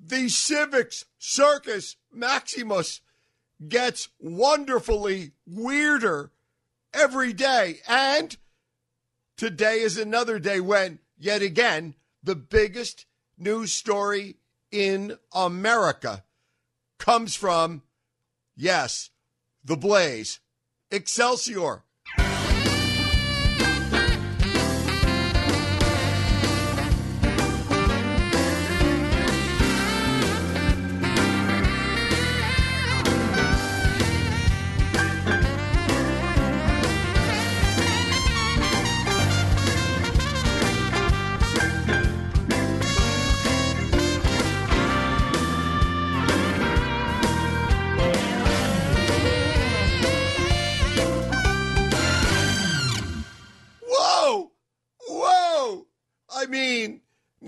The Civics Circus Maximus gets wonderfully weirder every day. And today is another day when, yet again, the biggest news story in America comes from, yes, the Blaze, Excelsior.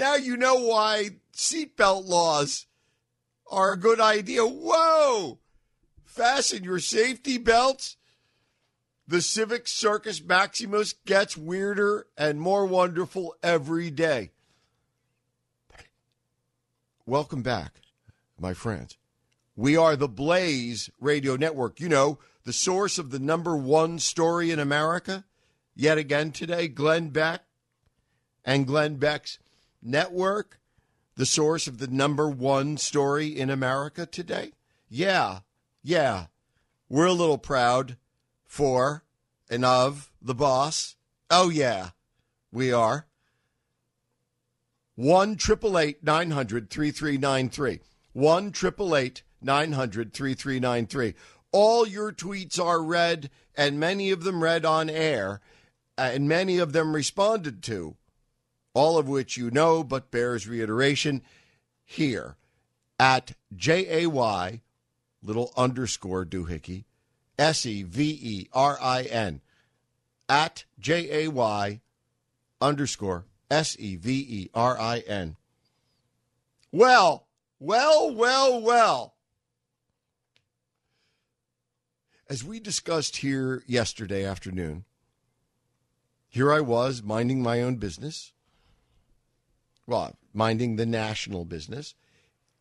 Now you know why seatbelt laws are a good idea. Whoa! Fasten your safety belts. The Civic Circus Maximus gets weirder and more wonderful every day. Welcome back, my friends. We are the Blaze Radio Network. You know, the source of the number one story in America. Yet again today, Glenn Beck and Glenn Beck's network, the source of the number one story in America today. Yeah, yeah. We're a little proud for and of the boss. Oh, yeah, we are. 1 900 3393. 1 900 3393. All your tweets are read, and many of them read on air, and many of them responded to, all of which you know, but bears reiteration here at J A Y, little underscore doohickey, S E V E R I N, at J A Y underscore S E V E R I N. Well, well, well, well. As we discussed here yesterday afternoon, here I was minding my own business. Well, minding the national business.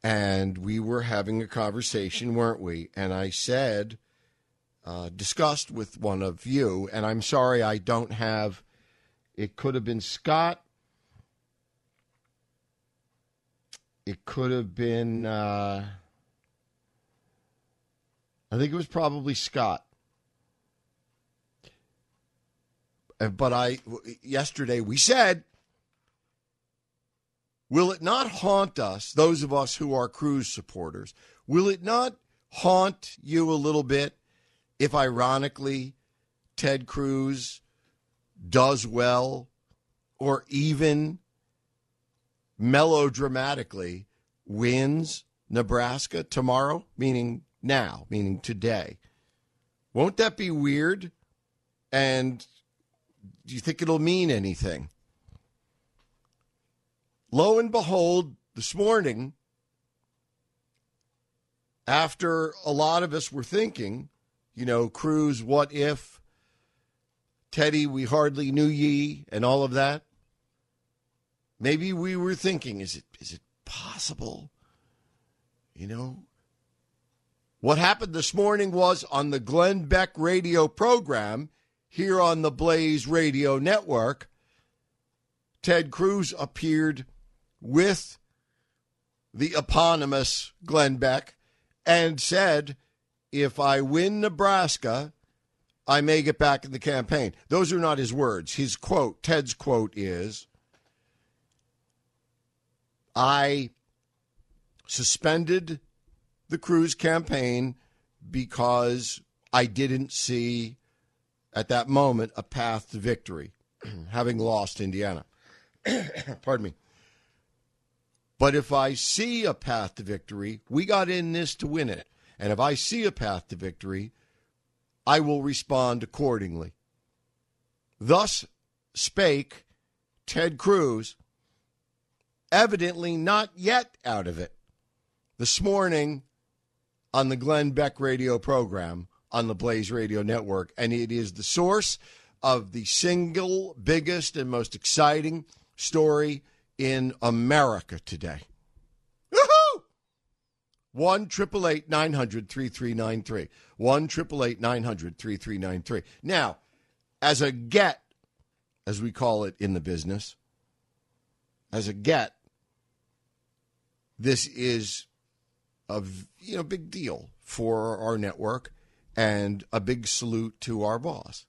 And we were having a conversation, weren't we? And I said, uh, discussed with one of you, and I'm sorry I don't have, it could have been Scott. It could have been, uh, I think it was probably Scott. Uh, But I, yesterday we said, will it not haunt us, those of us who are Cruz supporters, will it not haunt you a little bit if ironically Ted Cruz does well or even melodramatically wins Nebraska tomorrow, meaning now, meaning today? Won't that be weird? And do you think it'll mean anything? Lo and behold, this morning, after a lot of us were thinking, you know, Cruz, what if, Teddy, we hardly knew ye, and all of that, maybe we were thinking, is it is it possible? You know, what happened this morning was on the Glenn Beck radio program here on the Blaze Radio Network, Ted Cruz appeared with the eponymous Glenn Beck and said, if I win Nebraska, I may get back in the campaign. Those are not his words. His quote, Ted's quote is, I suspended the Cruz campaign because I didn't see at that moment a path to victory, having lost Indiana. Pardon me. But if I see a path to victory, we got in this to win it. And if I see a path to victory, I will respond accordingly. Thus spake Ted Cruz, evidently not yet out of it. This morning on the Glenn Beck radio program on the Blaze Radio Network, and it is the source of the single biggest and most exciting story in America today. Woohoo! 1 900 3393. 1 900 3393. Now, as a get, as we call it in the business, as a get, this is a you know big deal for our network and a big salute to our boss.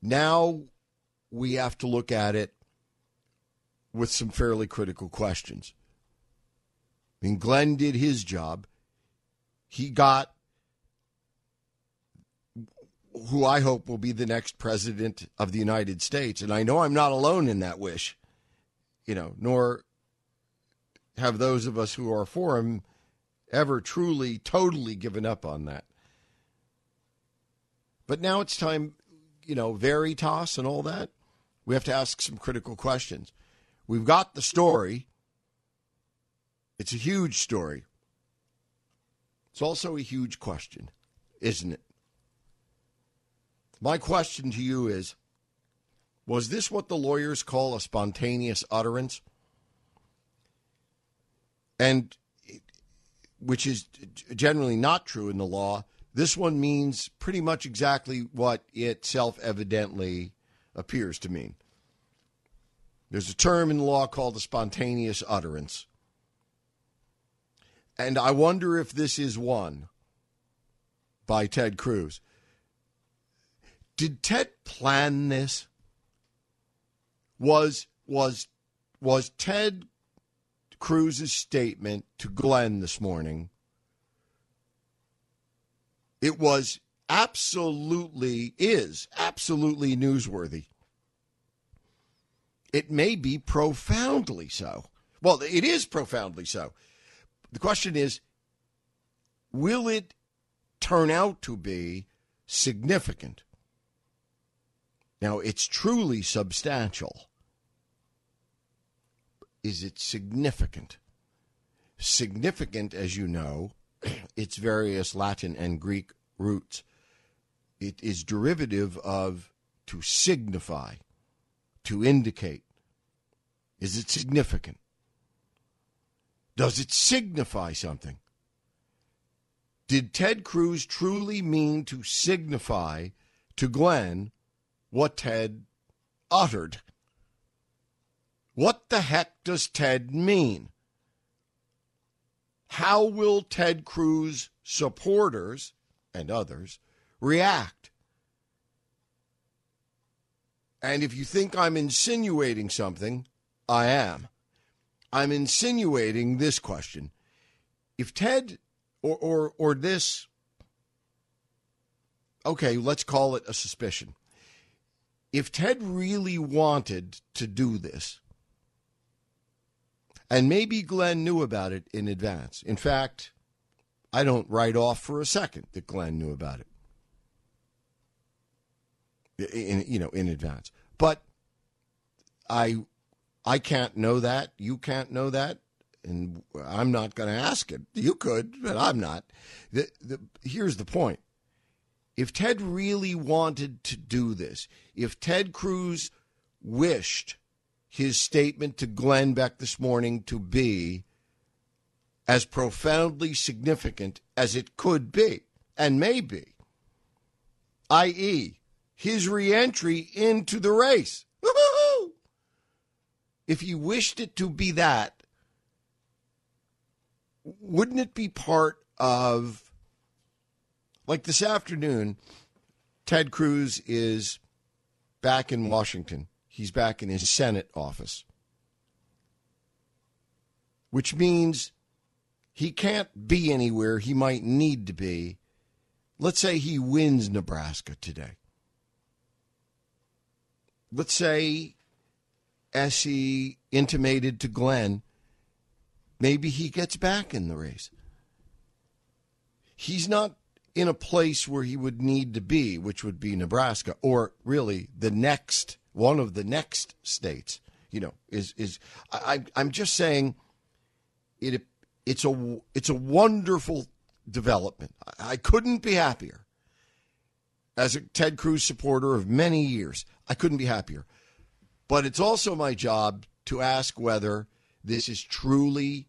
Now we have to look at it with some fairly critical questions. I mean, Glenn did his job. He got who I hope will be the next president of the United States. And I know I'm not alone in that wish, you know, nor have those of us who are for him ever truly, totally given up on that. But now it's time, you know, Veritas and all that. We have to ask some critical questions. We've got the story. It's a huge story. It's also a huge question, isn't it? My question to you is Was this what the lawyers call a spontaneous utterance? And which is generally not true in the law. This one means pretty much exactly what it self evidently appears to mean. There's a term in law called a spontaneous utterance. And I wonder if this is one by Ted Cruz. Did Ted plan this? Was was was Ted Cruz's statement to Glenn this morning? It was absolutely is absolutely newsworthy. It may be profoundly so. Well, it is profoundly so. The question is will it turn out to be significant? Now, it's truly substantial. Is it significant? Significant, as you know, its various Latin and Greek roots. It is derivative of to signify, to indicate. Is it significant? Does it signify something? Did Ted Cruz truly mean to signify to Glenn what Ted uttered. What the heck does Ted mean? How will Ted Cruz supporters and others react? And if you think I'm insinuating something, I am. I'm insinuating this question. If Ted or, or, or this, okay, let's call it a suspicion if Ted really wanted to do this, and maybe Glenn knew about it in advance. In fact, I don't write off for a second that Glenn knew about it. In, you know, in advance. But I I can't know that. You can't know that. And I'm not going to ask it. You could, but I'm not. The, the, here's the point if Ted really wanted to do this, if Ted Cruz wished his statement to Glenn Beck this morning to be as profoundly significant as it could be and may be, i.e., his reentry into the race. Woo-hoo! If he wished it to be that, wouldn't it be part of like this afternoon, Ted Cruz is back in Washington. He's back in his Senate office, which means he can't be anywhere he might need to be. Let's say he wins Nebraska today. Let's say, as he intimated to Glenn, maybe he gets back in the race. He's not in a place where he would need to be, which would be Nebraska, or really the next one of the next states. You know, is is I, I'm just saying it. It's a it's a wonderful development. I couldn't be happier. As a Ted Cruz supporter of many years, I couldn't be happier. But it's also my job to ask whether this is truly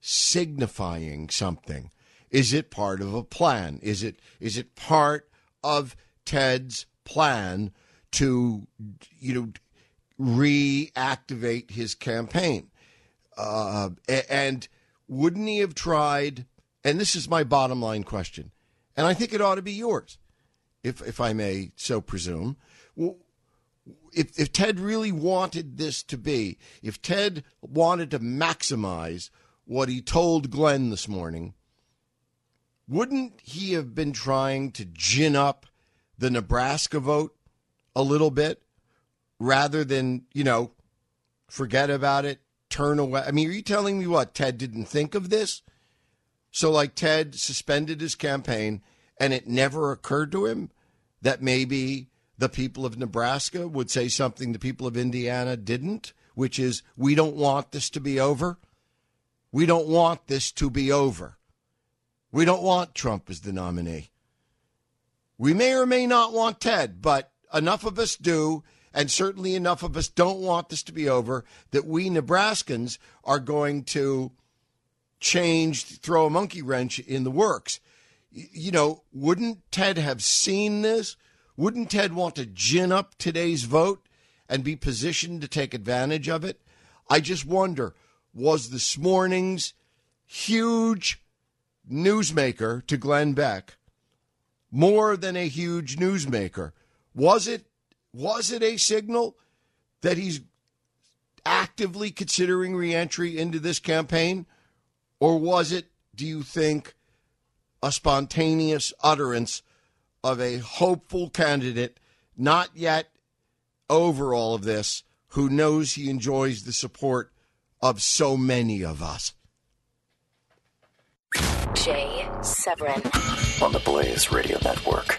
signifying something. Is it part of a plan? Is it is it part of Ted's plan to you know reactivate his campaign? Uh, and wouldn't he have tried? And this is my bottom line question, and I think it ought to be yours, if if I may so presume. Well, if, if Ted really wanted this to be, if Ted wanted to maximize what he told Glenn this morning, wouldn't he have been trying to gin up the Nebraska vote a little bit rather than, you know, forget about it, turn away? I mean, are you telling me what? Ted didn't think of this? So, like, Ted suspended his campaign and it never occurred to him that maybe the people of Nebraska would say something the people of Indiana didn't, which is, we don't want this to be over. We don't want this to be over. We don't want Trump as the nominee. We may or may not want Ted, but enough of us do, and certainly enough of us don't want this to be over, that we Nebraskans are going to change, throw a monkey wrench in the works. You know, wouldn't Ted have seen this? Wouldn't Ted want to gin up today's vote and be positioned to take advantage of it? I just wonder was this morning's huge newsmaker to Glenn Beck more than a huge newsmaker? Was it was it a signal that he's actively considering reentry into this campaign? Or was it, do you think, a spontaneous utterance of a hopeful candidate, not yet over all of this, who knows he enjoys the support of so many of us. Jay Severin on the Blaze Radio Network.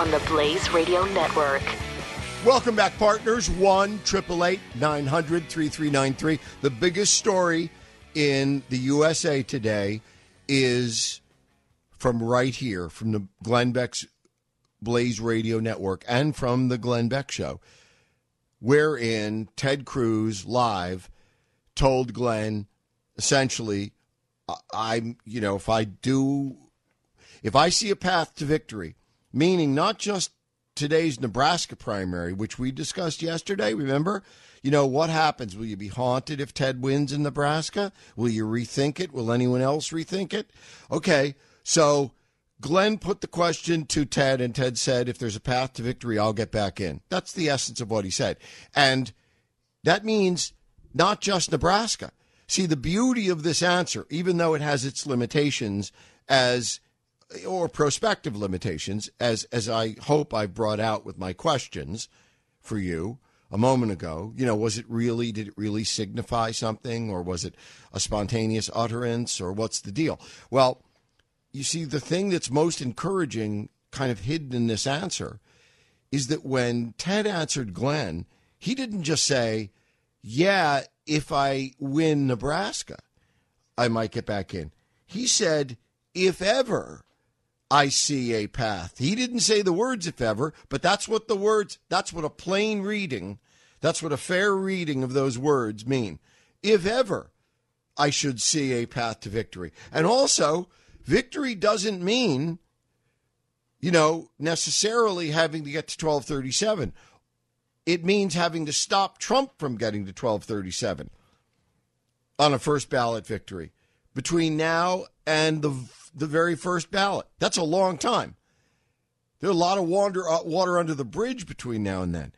On the Blaze Radio Network. Welcome back, partners. 1 900 3393. The biggest story in the USA today is from right here, from the Glenn Beck's Blaze Radio Network and from the Glenn Beck Show, wherein Ted Cruz live told Glenn essentially, I'm, you know, if I do, if I see a path to victory, meaning not just today's Nebraska primary, which we discussed yesterday, remember? You know, what happens? Will you be haunted if Ted wins in Nebraska? Will you rethink it? Will anyone else rethink it? Okay, so Glenn put the question to Ted, and Ted said, if there's a path to victory, I'll get back in. That's the essence of what he said. And that means not just Nebraska. See, the beauty of this answer, even though it has its limitations as or prospective limitations, as as I hope I brought out with my questions for you a moment ago. You know, was it really did it really signify something or was it a spontaneous utterance or what's the deal? Well, you see the thing that's most encouraging kind of hidden in this answer is that when Ted answered Glenn, he didn't just say, "Yeah, if I win Nebraska." I might get back in. He said, if ever I see a path. He didn't say the words if ever, but that's what the words, that's what a plain reading, that's what a fair reading of those words mean. If ever I should see a path to victory. And also, victory doesn't mean, you know, necessarily having to get to 1237. It means having to stop Trump from getting to 1237 on a first ballot victory between now and the the very first ballot. That's a long time. There's a lot of water, uh, water under the bridge between now and then.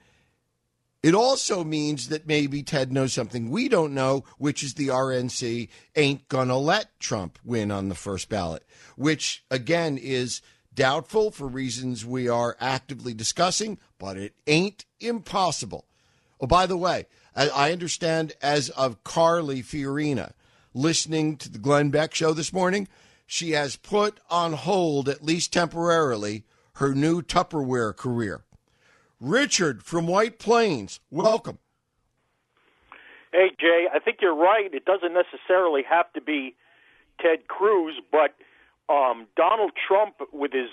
It also means that maybe Ted knows something we don't know, which is the RNC ain't going to let Trump win on the first ballot, which again is doubtful for reasons we are actively discussing, but it ain't impossible. Oh, by the way, I understand as of Carly Fiorina listening to the Glenn Beck show this morning, she has put on hold, at least temporarily, her new Tupperware career. Richard from White Plains, welcome. Hey, Jay, I think you're right. It doesn't necessarily have to be Ted Cruz, but um, Donald Trump, with his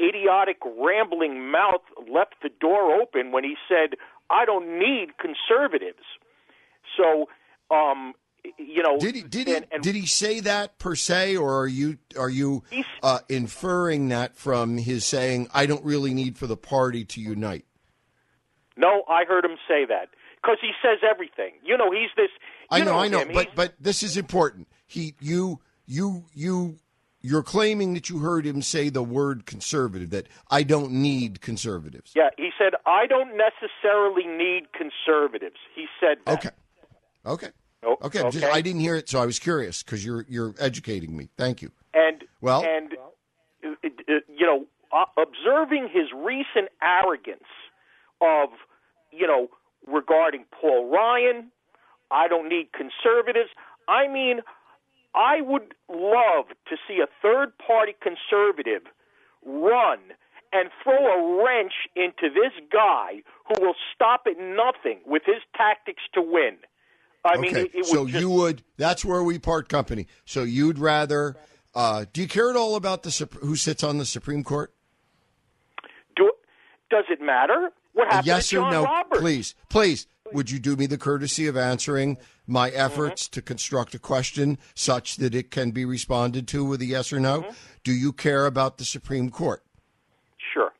idiotic, rambling mouth, left the door open when he said, I don't need conservatives. So um, you know, did he did he and, and did he say that per se, or are you are you uh, inferring that from his saying, "I don't really need for the party to unite"? No, I heard him say that because he says everything. You know, he's this. I know, know I know, him. but he's, but this is important. He, you, you, you. You're claiming that you heard him say the word conservative, that I don't need conservatives. Yeah, he said, I don't necessarily need conservatives. He said that. Okay. Okay. Oh, okay, okay. Just, I didn't hear it, so I was curious because you're you're educating me. Thank you. And well, and you know, uh, observing his recent arrogance of you know regarding Paul Ryan, I don't need conservatives. I mean, I would love to see a third party conservative run and throw a wrench into this guy who will stop at nothing with his tactics to win. I okay. mean, it, it so just... you would. That's where we part company. So you'd rather. Uh, do you care at all about the who sits on the Supreme Court? Do does it matter? What happened yes to John or no? Roberts? Please, please. Would you do me the courtesy of answering my efforts mm-hmm. to construct a question such that it can be responded to with a yes or no? Mm-hmm. Do you care about the Supreme Court? Sure.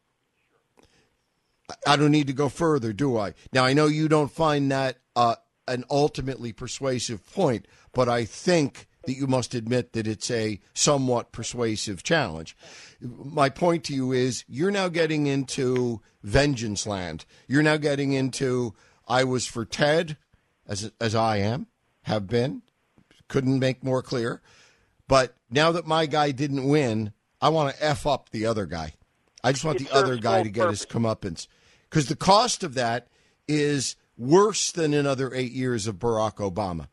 I don't need to go further, do I? Now I know you don't find that uh, an ultimately persuasive point, but I think that you must admit that it's a somewhat persuasive challenge. My point to you is you're now getting into vengeance land. You're now getting into I was for Ted, as as I am, have been, couldn't make more clear. But now that my guy didn't win, I want to f up the other guy. I just want it the other guy to get purpose. his comeuppance because the cost of that is worse than another eight years of Barack Obama?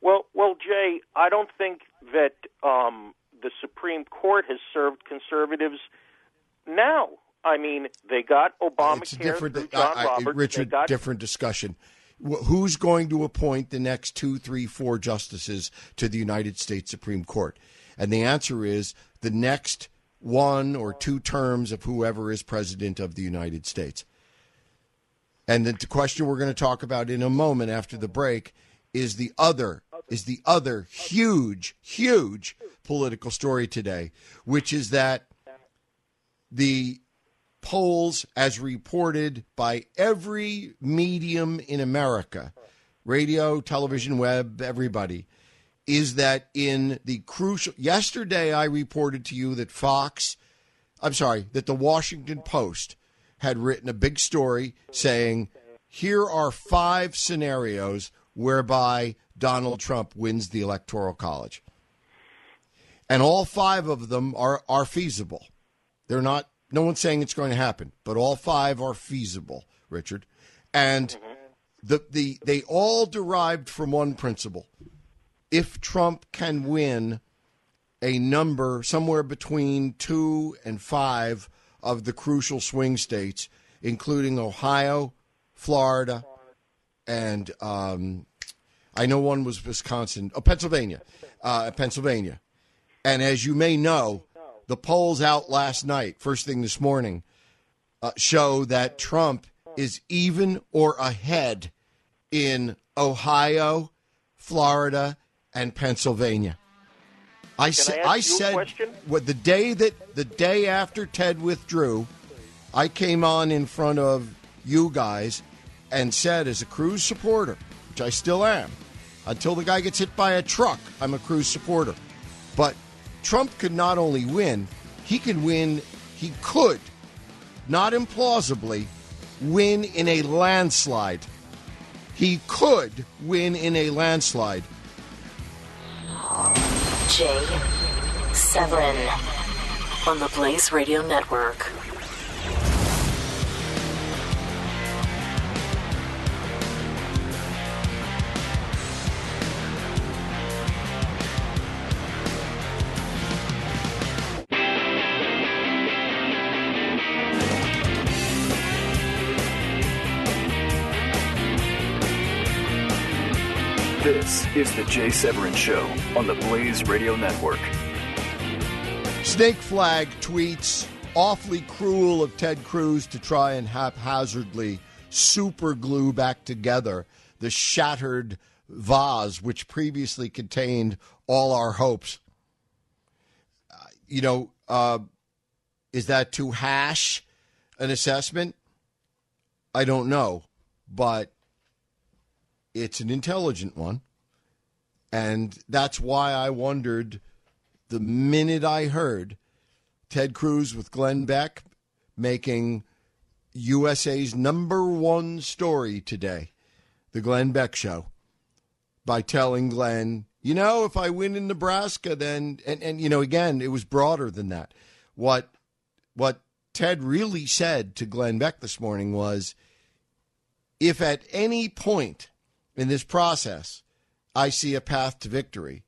Well, well, Jay, I don't think that um, the Supreme Court has served conservatives now. I mean, they got Obamacare it's different, through John I, I, Roberts. Richard, got, different discussion. Who's going to appoint the next two, three, four justices to the United States Supreme Court? And the answer is the next one or two terms of whoever is president of the United States. And the question we're going to talk about in a moment after the break is the other is the other huge huge political story today, which is that the polls as reported by every medium in America, radio, television, web, everybody, is that in the crucial yesterday I reported to you that Fox I'm sorry, that the Washington Post had written a big story saying, here are five scenarios whereby Donald Trump wins the Electoral College. And all five of them are, are feasible. They're not, no one's saying it's going to happen, but all five are feasible, Richard. And the, the, they all derived from one principle. If Trump can win a number somewhere between two and five of the crucial swing states, including Ohio, Florida, and um, I know one was Wisconsin, oh, Pennsylvania, uh, Pennsylvania. And as you may know, the polls out last night, first thing this morning, uh, show that Trump is even or ahead in Ohio, Florida, and Pennsylvania. I, sa- I, I said what the day that the day after Ted withdrew, I came on in front of you guys and said, as a Cruz supporter, which I still am, until the guy gets hit by a truck, I'm a Cruz supporter. But Trump could not only win, he could win, he could, not implausibly, win in a landslide. He could win in a landslide. Jay Severin on the Blaze Radio Network. Is the Jay Severin Show on the Blaze Radio Network. Snake Flag tweets awfully cruel of Ted Cruz to try and haphazardly super glue back together the shattered vase which previously contained all our hopes. Uh, you know, uh, is that to hash an assessment? I don't know, but it's an intelligent one. And that's why I wondered the minute I heard Ted Cruz with Glenn Beck making USA's number one story today, the Glenn Beck Show, by telling Glenn, you know, if I win in Nebraska, then and, and you know, again, it was broader than that. What what Ted really said to Glenn Beck this morning was if at any point in this process I see a path to victory,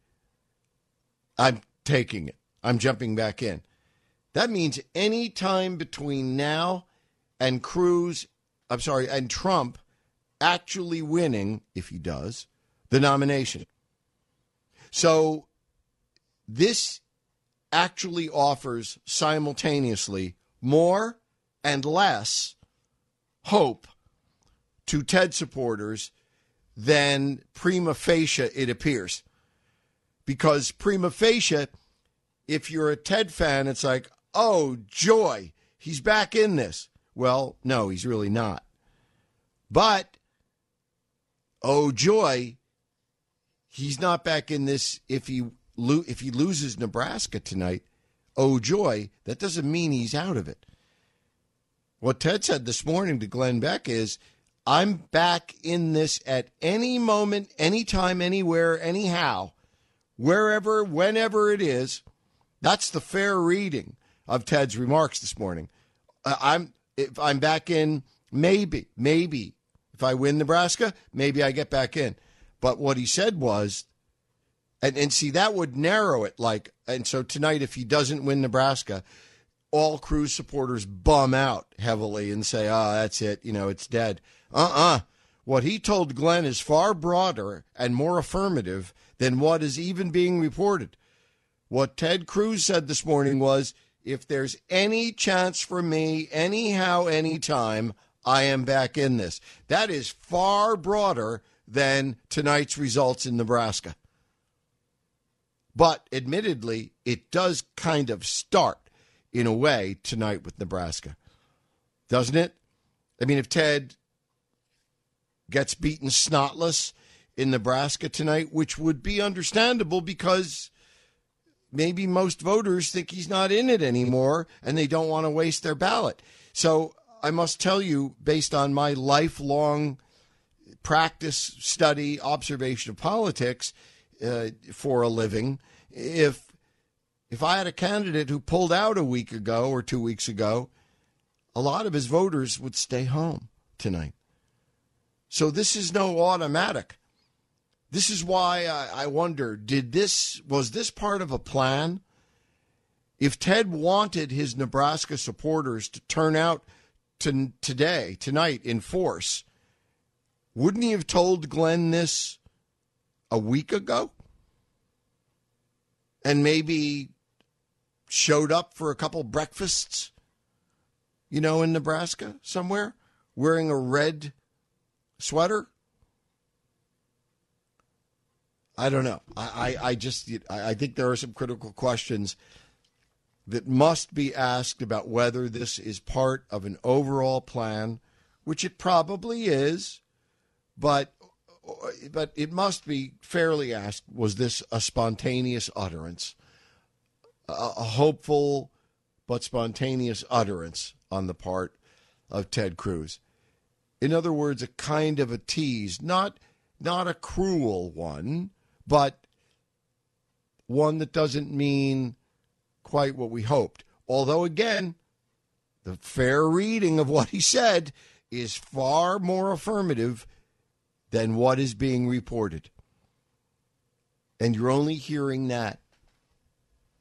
I'm taking it. I'm jumping back in. That means any time between now and Cruz, I'm sorry, and Trump actually winning, if he does, the nomination. So this actually offers simultaneously more and less hope to Ted supporters than prima facie it appears. Because prima facie, if you're a Ted fan, it's like, oh, joy, he's back in this. Well, no, he's really not. But, oh, joy, he's not back in this if he lo- if he loses Nebraska tonight. Oh, joy, that doesn't mean he's out of it. What Ted said this morning to Glenn Beck is, I'm back in this at any moment, anytime, anywhere, anyhow, wherever, whenever it is. That's the fair reading of Ted's remarks this morning. Uh, I'm if I'm back in, maybe, maybe if I win Nebraska, maybe I get back in. But what he said was, and, and see that would narrow it. Like, and so tonight, if he doesn't win Nebraska, all Cruz supporters bum out heavily and say, "Oh, that's it. You know, it's dead." Uh-uh. What he told Glenn is far broader and more affirmative than what is even being reported. What Ted Cruz said this morning was, "If there's any chance for me, anyhow, anytime, I am back in this." That is far broader than tonight's results in Nebraska. But admittedly, it does kind of start in a way tonight with Nebraska, doesn't it? I mean, if Ted gets beaten snotless in Nebraska tonight, which would be understandable because maybe most voters think he's not in it anymore and they don't want to waste their ballot. So I must tell you, based on my lifelong practice, study, observation of politics uh, for a living, if if I had a candidate who pulled out a week ago or two weeks ago, a lot of his voters would stay home tonight. So this is no automatic. This is why I, I wonder: Did this was this part of a plan? If Ted wanted his Nebraska supporters to turn out to today, tonight, in force, wouldn't he have told Glenn this a week ago and maybe showed up for a couple breakfasts, you know, in Nebraska somewhere wearing a red sweater? I don't know. I, I, I just I think there are some critical questions that must be asked about whether this is part of an overall plan, which it probably is, but but it must be fairly asked: Was this a spontaneous utterance, a, a hopeful but spontaneous utterance on the part of Ted Cruz? In other words, a kind of a tease, not not a cruel one, but one that doesn't mean quite what we hoped. Although, again, the fair reading of what he said is far more affirmative than what is being reported. And you're only hearing that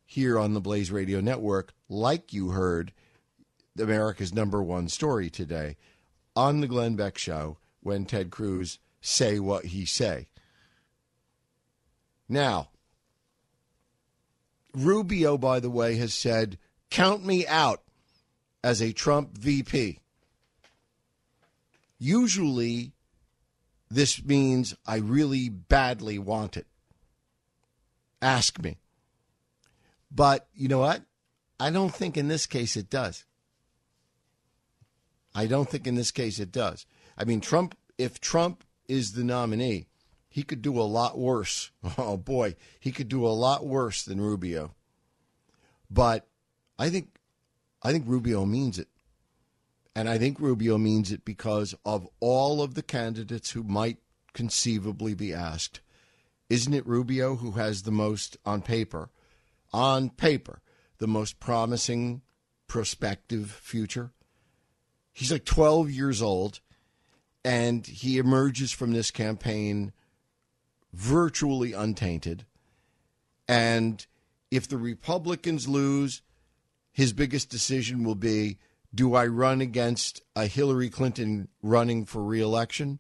here on the Blaze Radio Network, like you heard America's number one story today on the Glenn Beck Show when Ted Cruz say what he say. Now, Rubio, by the way, has said, count me out as a Trump VP. Usually, this means I really badly want it. Ask me. But you know what? I don't think in this case it does. I don't think in this case it does. I mean, Trump, if Trump is the nominee, he could do a lot worse. Oh boy, he could do a lot worse than Rubio. But I think I think Rubio means it. And I think Rubio means it because of all of the candidates who might conceivably be asked. Isn't it Rubio who has the most on paper, on paper, the most promising prospective future? He's like 12 years old, and he emerges from this campaign virtually untainted. And if the Republicans lose, his biggest decision will be do I run against a Hillary Clinton running for reelection?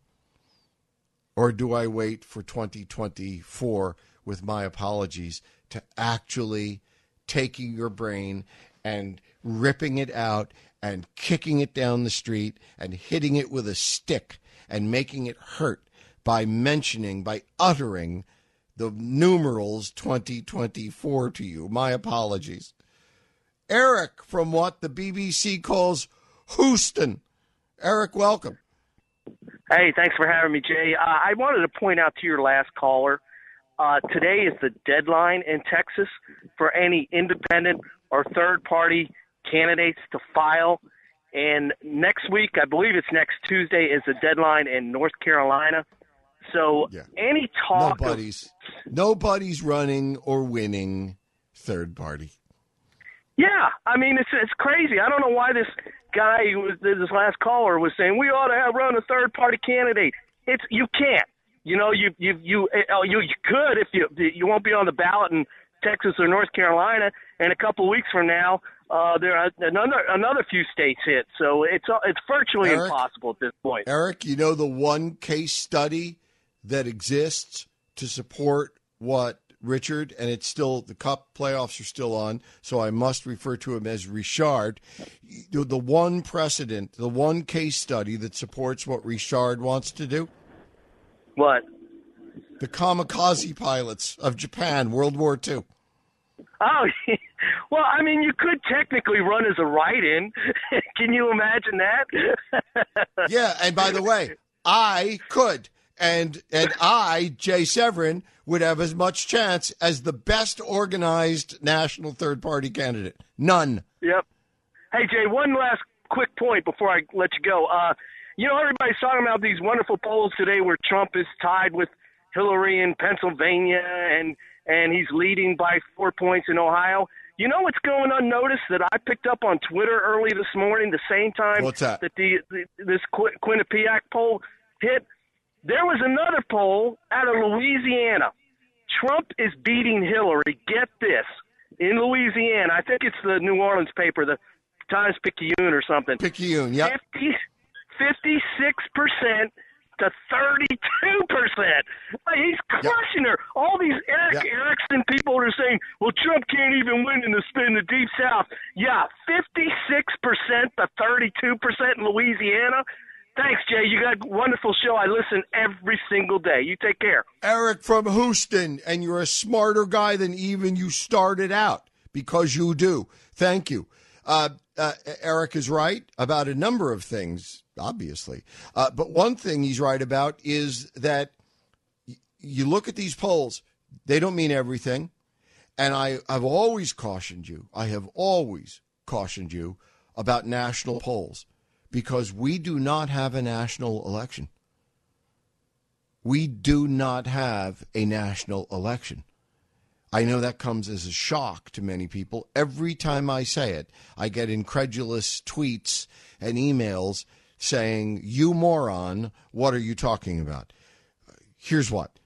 Or do I wait for 2024 with my apologies to actually taking your brain and ripping it out and kicking it down the street and hitting it with a stick and making it hurt by mentioning, by uttering the numerals 2024 to you. My apologies. Eric from what the BBC calls Houston. Eric, welcome. Hey, thanks for having me, Jay. Uh, I wanted to point out to your last caller. Uh, today is the deadline in Texas for any independent or third party candidates to file. And next week, I believe it's next Tuesday, is the deadline in North Carolina. So yeah. any talk nobody's of, nobody's running or winning third party. Yeah, I mean it's it's crazy. I don't know why this guy who was this last caller was saying we ought to have run a third party candidate. It's you can't. You know, you you you oh, you, you could if you you won't be on the ballot in Texas or North Carolina, and a couple of weeks from now, uh, there are another another few states hit. So it's it's virtually Eric, impossible at this point. Eric, you know the one case study that exists to support what Richard, and it's still the Cup playoffs are still on, so I must refer to him as Richard. The one precedent, the one case study that supports what Richard wants to do. What? The kamikaze pilots of Japan, World War II. Oh, well, I mean, you could technically run as a write-in. Can you imagine that? yeah, and by the way, I could and and I, Jay Severin, would have as much chance as the best organized national third party candidate. None. Yep. Hey Jay, one last quick point before I let you go. Uh, you know, everybody's talking about these wonderful polls today where Trump is tied with Hillary in Pennsylvania and and he's leading by four points in Ohio. You know what's going unnoticed that I picked up on Twitter early this morning, the same time what's that? that the, the this Qu- Quinnipiac poll hit? There was another poll out of Louisiana. Trump is beating Hillary. Get this. In Louisiana, I think it's the New Orleans paper, the Times Picayune or something. Picayune, yeah. 56% to 32%. He's crushing her. All these Eric Yeah. Erickson people are saying, well, Trump can't even win in the, in the Deep South. Yeah, 56% to 32% in Louisiana. Thanks, Jay. You got a wonderful show. I listen every single day. You take care. Eric from Houston, and you're a smarter guy than even you started out because you do. Thank you. Uh, uh, Eric is right about a number of things, obviously. Uh, but one thing he's right about is that y- you look at these polls, they don't mean everything. And I, I've always cautioned you, I have always cautioned you about national polls because we do not have a national election we do not have a national election. I know that comes as a shock to many people. Every time I say it, I get incredulous tweets and emails saying, You moron, what are you talking about? Here's what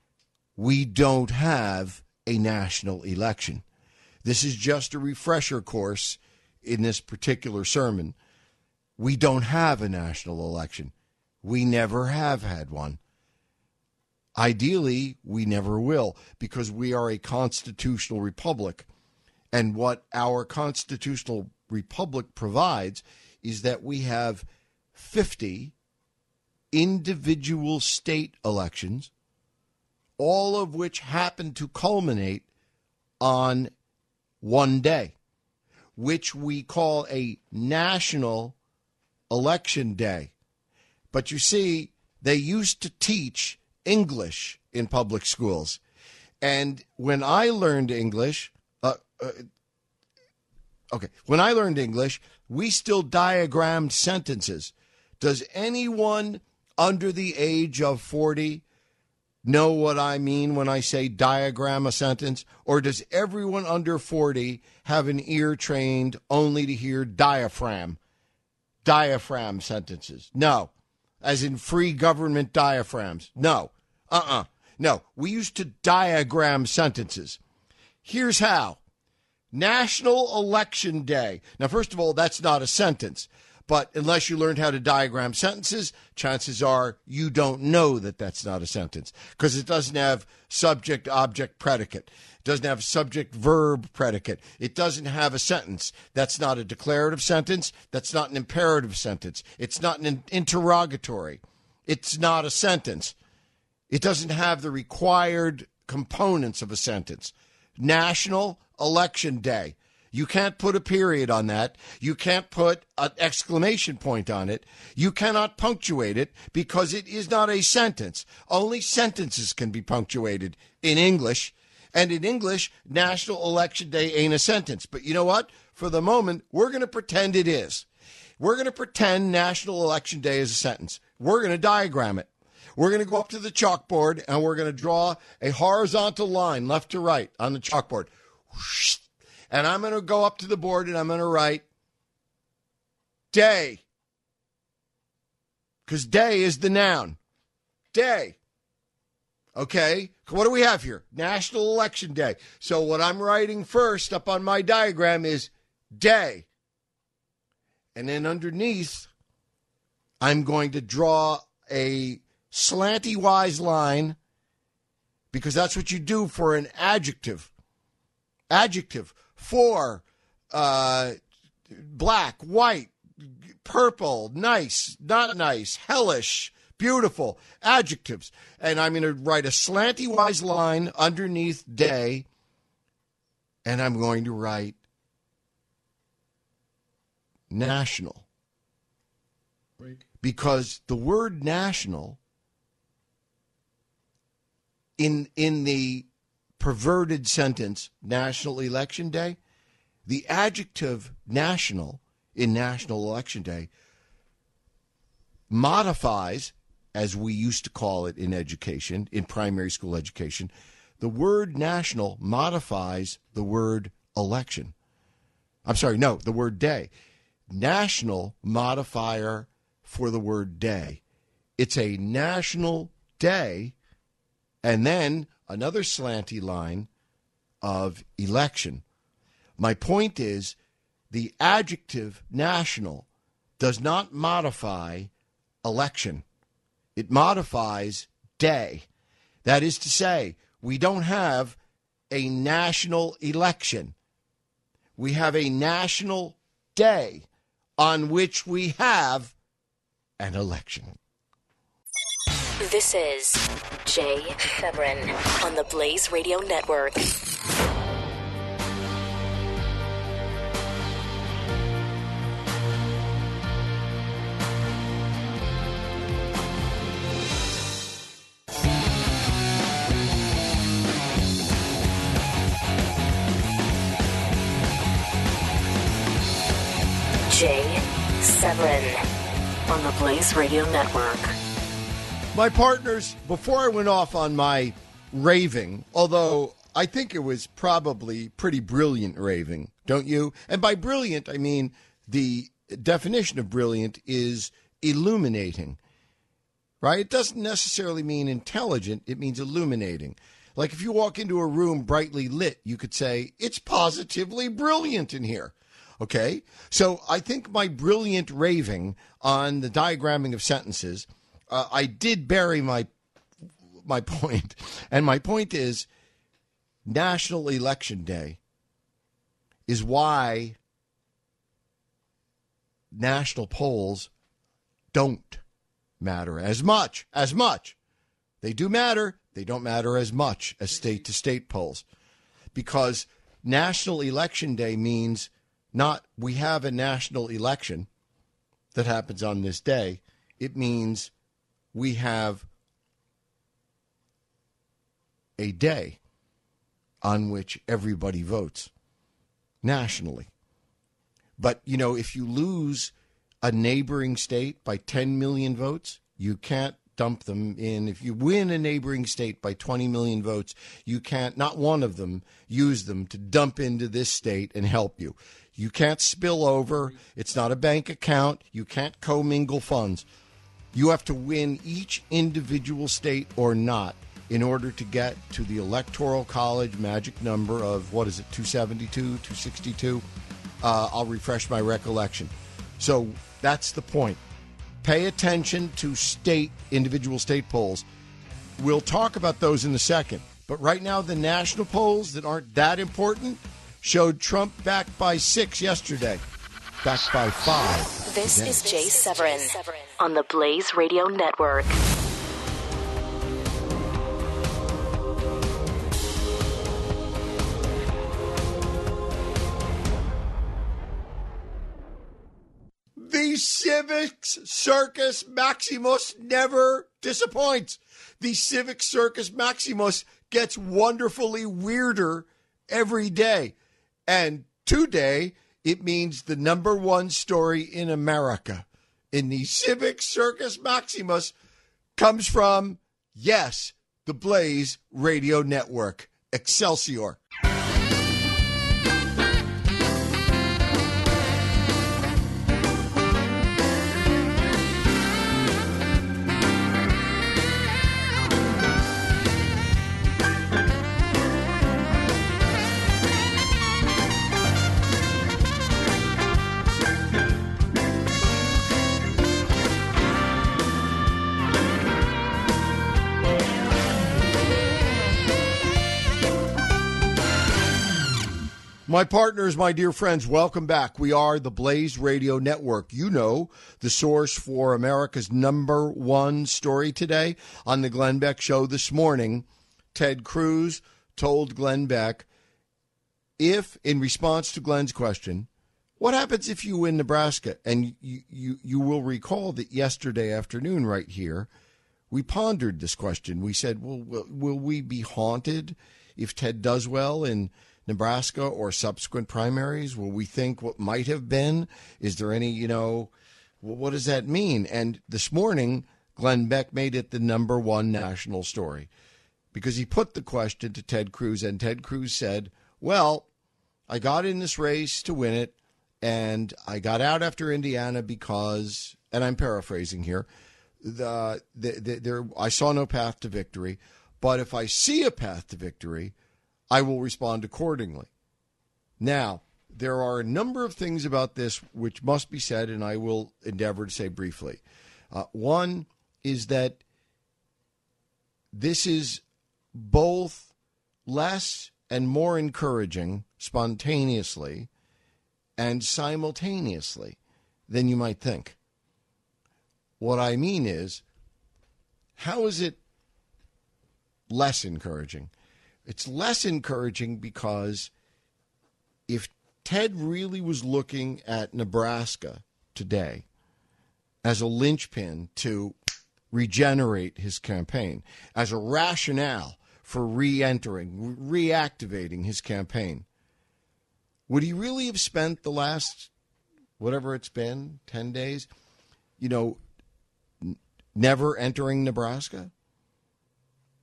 we don't have a national election. This is just a refresher course in this particular sermon. We don't have a national election. We never have had one. Ideally, we never will because we are a constitutional republic. And what our constitutional republic provides is that we have 50 individual state elections, all of which happen to culminate on one day, which we call a national election day. But you see, they used to teach English in public schools. And when I learned English, uh, uh, okay, when I learned English, we still diagrammed sentences. Does anyone under the age of 40 know what I mean when I say diagram a sentence? Or does everyone under 40 have an ear trained only to hear diaphragm? Diaphragm sentences? No. As in free government diaphragms? No. Uh uh No. We used to diagram sentences. Here's how National Election Day. Now, first of all, that's not a sentence. But unless you learned how to diagram sentences, chances are you don't know that that's not a sentence because it doesn't have subject, object, predicate. It doesn't have subject, verb, predicate. It doesn't have a sentence. That's not a declarative sentence. That's not an imperative sentence. It's not an interrogatory. It's not a sentence. It doesn't have the required components of a sentence. National Election Day. You can't put a period on that. You can't put an exclamation point on it. You cannot punctuate it because it is not a sentence. Only sentences can be punctuated in English. And in English, National Election Day ain't a sentence. But you know what? For the moment, we're going to pretend it is. We're going to pretend National Election Day is a sentence. We're going to diagram it. We're going to go up to the chalkboard and we're going to draw a horizontal line left to right on the chalkboard. And I'm going to go up to the board and I'm going to write day. Because day is the noun. Day. Okay. What do we have here? National Election Day. So what I'm writing first up on my diagram is day. And then underneath, I'm going to draw a slanty wise line because that's what you do for an adjective. Adjective for uh, black, white, purple, nice, not nice, hellish, beautiful adjectives. And I'm going to write a slanty wise line underneath day, and I'm going to write national. Because the word national in in the perverted sentence national election day. The adjective national in national election day modifies as we used to call it in education in primary school education the word national modifies the word election. I'm sorry no the word day. National modifier for the word day. It's a national day and then another slanty line of election. My point is the adjective national does not modify election. It modifies day. That is to say, we don't have a national election. We have a national day on which we have an election. This is Jay Severin on the Blaze Radio Network. Jay Severin on the Blaze Radio Network. My partners, before I went off on my raving, although I think it was probably pretty brilliant raving, don't you? And by brilliant, I mean the definition of brilliant is illuminating, right? It doesn't necessarily mean intelligent, it means illuminating. Like if you walk into a room brightly lit, you could say, it's positively brilliant in here. Okay? So I think my brilliant raving on the diagramming of sentences, uh, I did bury my my. And my point is National Election Day is why national polls don't matter as much as much. They do matter, they don't matter as much as state to state polls. Because National Election Day means not we have a national election that happens on this day. It means we have a day on which everybody votes nationally. But, you know, if you lose a neighboring state by 10 million votes, you can't dump them in. If you win a neighboring state by 20 million votes, you can't, not one of them, use them to dump into this state and help you. You can't spill over. It's not a bank account. You can't commingle funds. You have to win each individual state or not in order to get to the electoral college magic number of what is it 272 262 uh, i'll refresh my recollection. So that's the point. Pay attention to state individual state polls. We'll talk about those in a second. But right now the national polls that aren't that important showed trump back by six yesterday. Back by five. This today. is Jay Severin on the Blaze Radio Network. The Civics Circus Maximus never disappoints. The Civic Circus Maximus gets wonderfully weirder every day. And today, it means the number one story in America in the Civic Circus Maximus comes from, yes, the Blaze Radio Network. Excelsior. My partners, my dear friends, welcome back. We are the Blaze Radio Network. You know, the source for America's number one story today on the Glenn Beck Show this morning. Ted Cruz told Glenn Beck if, in response to Glenn's question, what happens if you win Nebraska? And you, you, you will recall that yesterday afternoon, right here, we pondered this question. We said, well, will, will we be haunted if Ted does well in Nebraska or subsequent primaries? Will we think what might have been? Is there any, you know, what does that mean? And this morning, Glenn Beck made it the number one national story because he put the question to Ted Cruz, and Ted Cruz said, Well, I got in this race to win it, and I got out after Indiana because, and I'm paraphrasing here, the, the, the, there I saw no path to victory, but if I see a path to victory, I will respond accordingly. Now, there are a number of things about this which must be said, and I will endeavor to say briefly. Uh, one, is that this is both less and more encouraging spontaneously and simultaneously than you might think. What I mean is, how is it less encouraging? It's less encouraging because if Ted really was looking at Nebraska today as a linchpin to regenerate his campaign, as a rationale for re entering, reactivating his campaign, would he really have spent the last, whatever it's been, 10 days, you know, never entering Nebraska?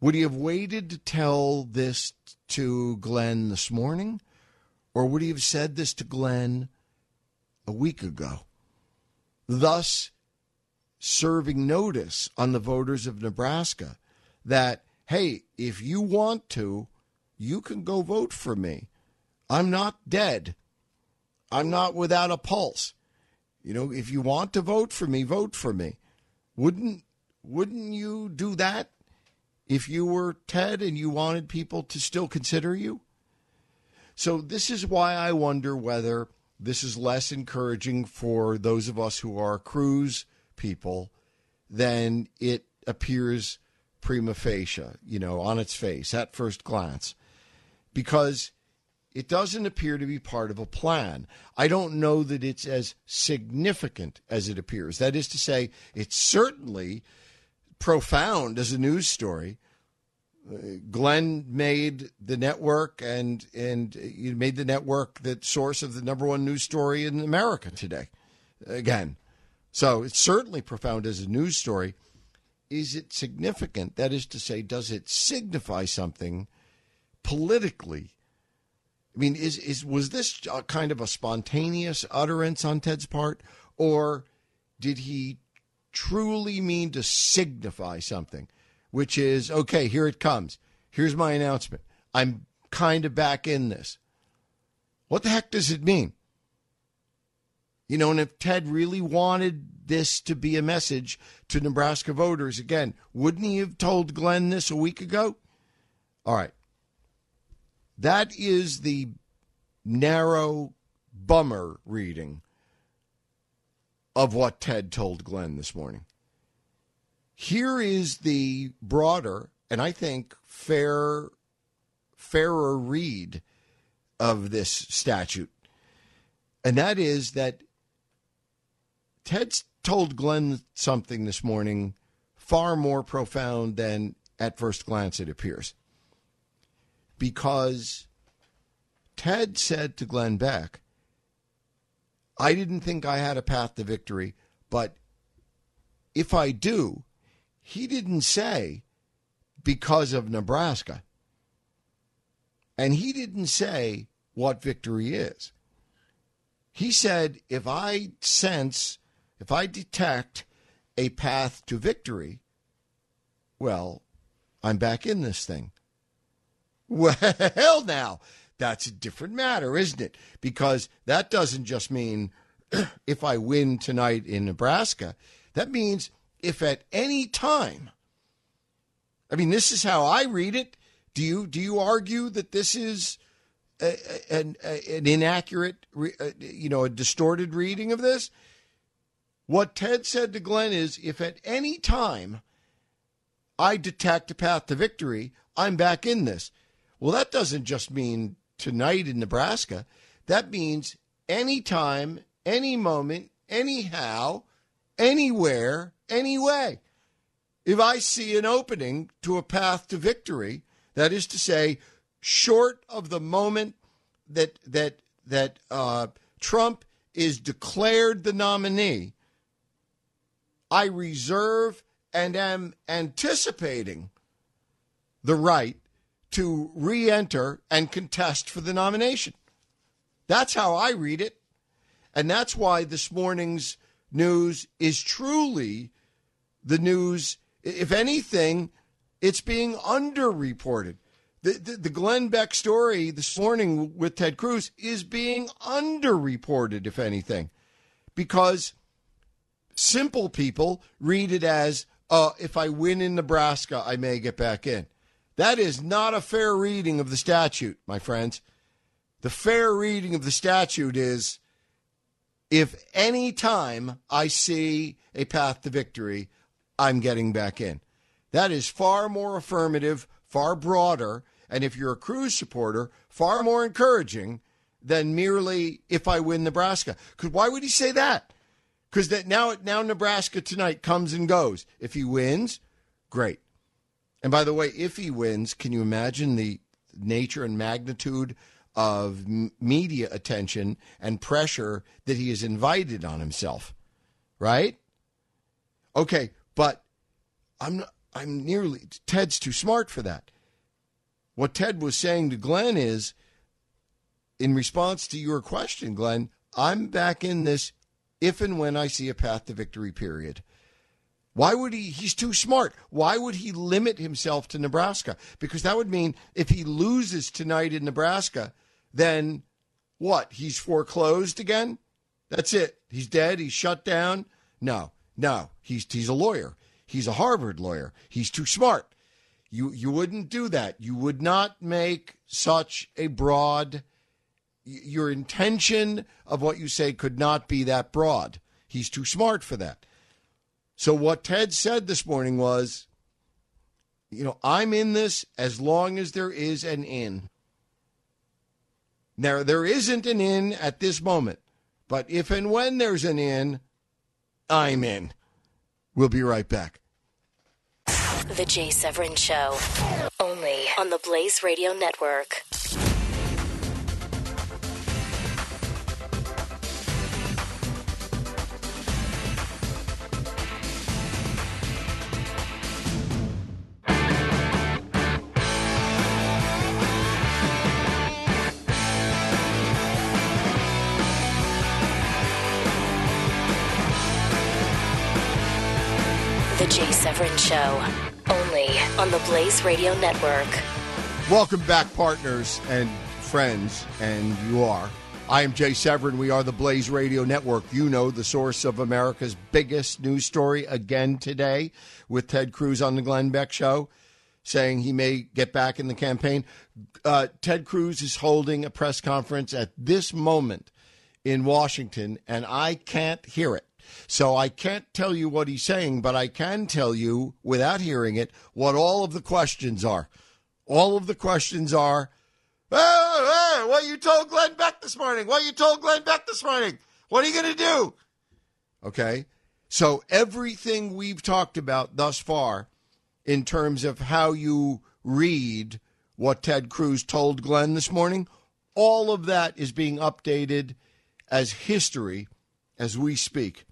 Would he have waited to tell this to Glenn this morning? Or would he have said this to Glenn a week ago? Thus, serving notice on the voters of Nebraska that, hey, if you want to, you can go vote for me. I'm not dead. I'm not without a pulse. You know, if you want to vote for me, vote for me. Wouldn't wouldn't you do that if you were Ted and you wanted people to still consider you? So this is why I wonder whether this is less encouraging for those of us who are Cruz people than it appears prima facie, you know, on its face at first glance. Because it doesn't appear to be part of a plan. I don't know that it's as significant as it appears. That is to say, it's certainly profound as a news story, uh, Glenn made the network and and you made the network the source of the number one news story in America today. Again, so it's certainly profound as a news story. Is it significant? That is to say, does it signify something politically? I mean, is is was this kind of a spontaneous utterance on Ted's part, or did he truly mean to signify something? which is okay, here it comes. Here's my announcement. I'm kind of back in this. What the heck does it mean? You know, and if Ted really wanted this to be a message to Nebraska voters, again, wouldn't he have told Glenn this a week ago? All right. That is the narrow bummer reading of what Ted told Glenn this morning. Here is the broader and I think fair, fairer read of this statute, and that is that Ted's told Glenn something this morning far more profound than at first glance it appears. Because Ted said to Glenn Beck, I didn't think I had a path to victory, but if I do, he didn't say because of Nebraska. And he didn't say what victory is. He said, if I sense, if I detect a path to victory, well, I'm back in this thing. Well, hell now, that's a different matter, isn't it? Because that doesn't just mean if I win tonight in Nebraska, that means if at any time, I mean, this is how I read it. Do you do you argue that this is a, an, a, an inaccurate, uh, you know, a distorted reading of this? What Ted said to Glenn is, if at any time I detect a path to victory, I'm back in this. Well, that doesn't just mean tonight in Nebraska. That means anytime, any moment, anyhow, anywhere, anyway. If I see an opening to a path to victory, that is to say, short of the moment that that that uh, Trump is declared the nominee, I reserve and am anticipating the right to re-enter and contest for the nomination. That's how I read it, and that's why this morning's news is truly the news. If anything, it's being underreported. The, the, the Glenn Beck story this morning with Ted Cruz is being underreported, if anything, because simple people read it as uh, if I win in Nebraska, I may get back in. That is not a fair reading of the statute, my friends. The fair reading of the statute is if any time I see a path to victory, I'm getting back in. That is far more affirmative, far broader, and if you're a Cruz supporter, far more encouraging than merely if I win Nebraska. Because why would he say that? Because that now now Nebraska tonight comes and goes. If he wins, great. And by the way, if he wins, can you imagine the nature and magnitude of media attention and pressure that he has invited on himself? Right? Okay, but I'm not, I'm nearly Ted's too smart for that. What Ted was saying to Glenn is in response to your question, Glenn, I'm back in this if and when I see a path to victory, period. Why would he? He's too smart. Why would he limit himself to Nebraska? Because that would mean if he loses tonight in Nebraska, then what? He's foreclosed again? That's it. He's dead. He's shut down. No, no. He's he's a lawyer. He's a Harvard lawyer. He's too smart. You you wouldn't do that. You would not make such a broad your intention of what you say could not be that broad. He's too smart for that. So what Ted said this morning was, you know, I'm in this as long as there is an in. Now there isn't an in at this moment, but if and when there's an in, I'm in. We'll be right back. The Jay Severin Show, only on the Blaze Radio Network. Show, only on the Blaze Radio Network. Welcome back, partners and friends, and you are. I am Jay Severin. We are the Blaze Radio Network. You know, the source of America's biggest news story again today with Ted Cruz on the Glenn Beck Show saying he may get back in the campaign. Uh, Ted Cruz is holding a press conference at this moment in Washington, and I can't hear it. So I can't tell you what he's saying, but I can tell you, without hearing it, what all of the questions are. All of the questions are, what you told Glenn Beck this morning? What you told Glenn Beck this morning? What are you going to do? Okay. So everything we've talked about thus far in terms of how you read what Ted Cruz told Glenn this morning, all of that is being updated as history as we speak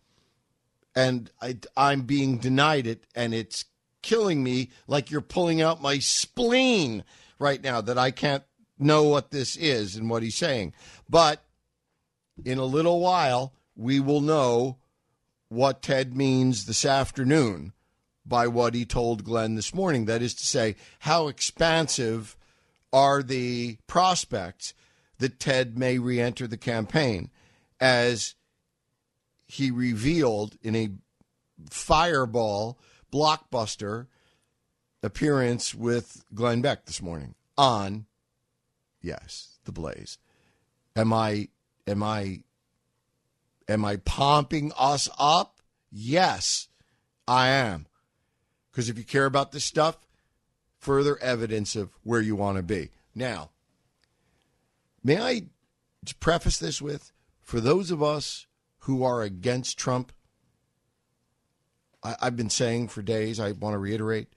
and I, I'm being denied it, and it's killing me like you're pulling out my spleen right now that I can't know what this is and what he's saying. But in a little while, we will know what Ted means this afternoon by what he told Glenn this morning. That is to say, how expansive are the prospects that Ted may re enter the campaign as he revealed in a fireball blockbuster appearance with Glenn Beck this morning on yes, the Blaze. Am I am I am I pumping us up? Yes, I am. Because if you care about this stuff, further evidence of where you want to be. Now, may I preface this with for those of us who are against Trump, I, have been saying for days, I want to reiterate,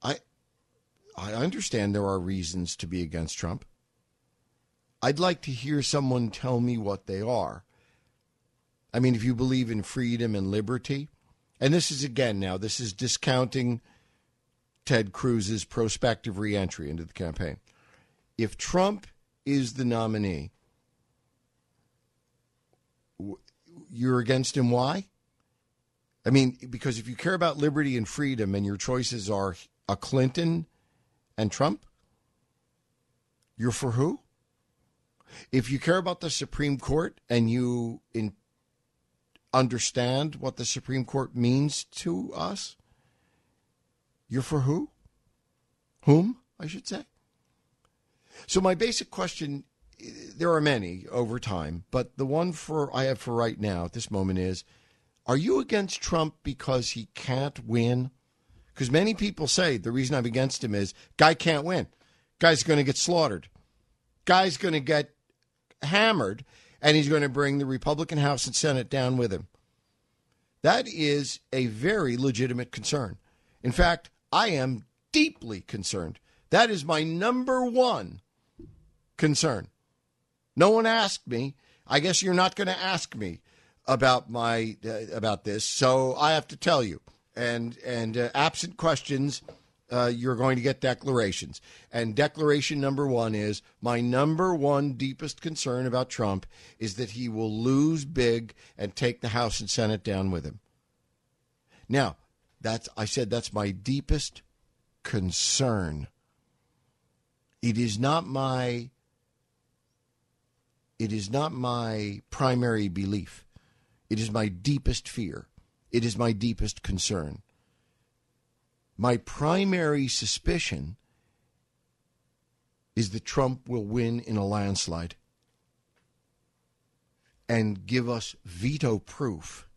I I understand there are reasons to be against Trump. I'd like to hear someone tell me what they are. I mean, if you believe in freedom and liberty, and this is again now, this is discounting Ted Cruz's prospective reentry into the campaign. If Trump is the nominee, you're against him. Why? I mean, because if you care about liberty and freedom and your choices are a Clinton and Trump, you're for who? If you care about the Supreme Court and you in, understand what the Supreme Court means to us, You're for who? Whom, I should say. So my basic question there are many over time, but the one for I have for right now at this moment is are you against Trump because he can't win? Because many people say the reason I'm against him is guy can't win. Guy's going to get slaughtered. Guy's going to get hammered, and he's going to bring the Republican House and Senate down with him. That is a very legitimate concern. In fact, I am deeply concerned. That is my number one concern. No one asked me. I guess you're not going to ask me about my uh, about this, so I have to tell you. And and uh, absent questions, uh, you're going to get declarations. And declaration number one is my number one deepest concern about Trump is that he will lose big and take the House and Senate down with him. Now, that's I said that's my deepest concern. It is not my it is not my primary belief. It is my deepest fear. It is my deepest concern. My primary suspicion is that Trump will win in a landslide and give us veto proof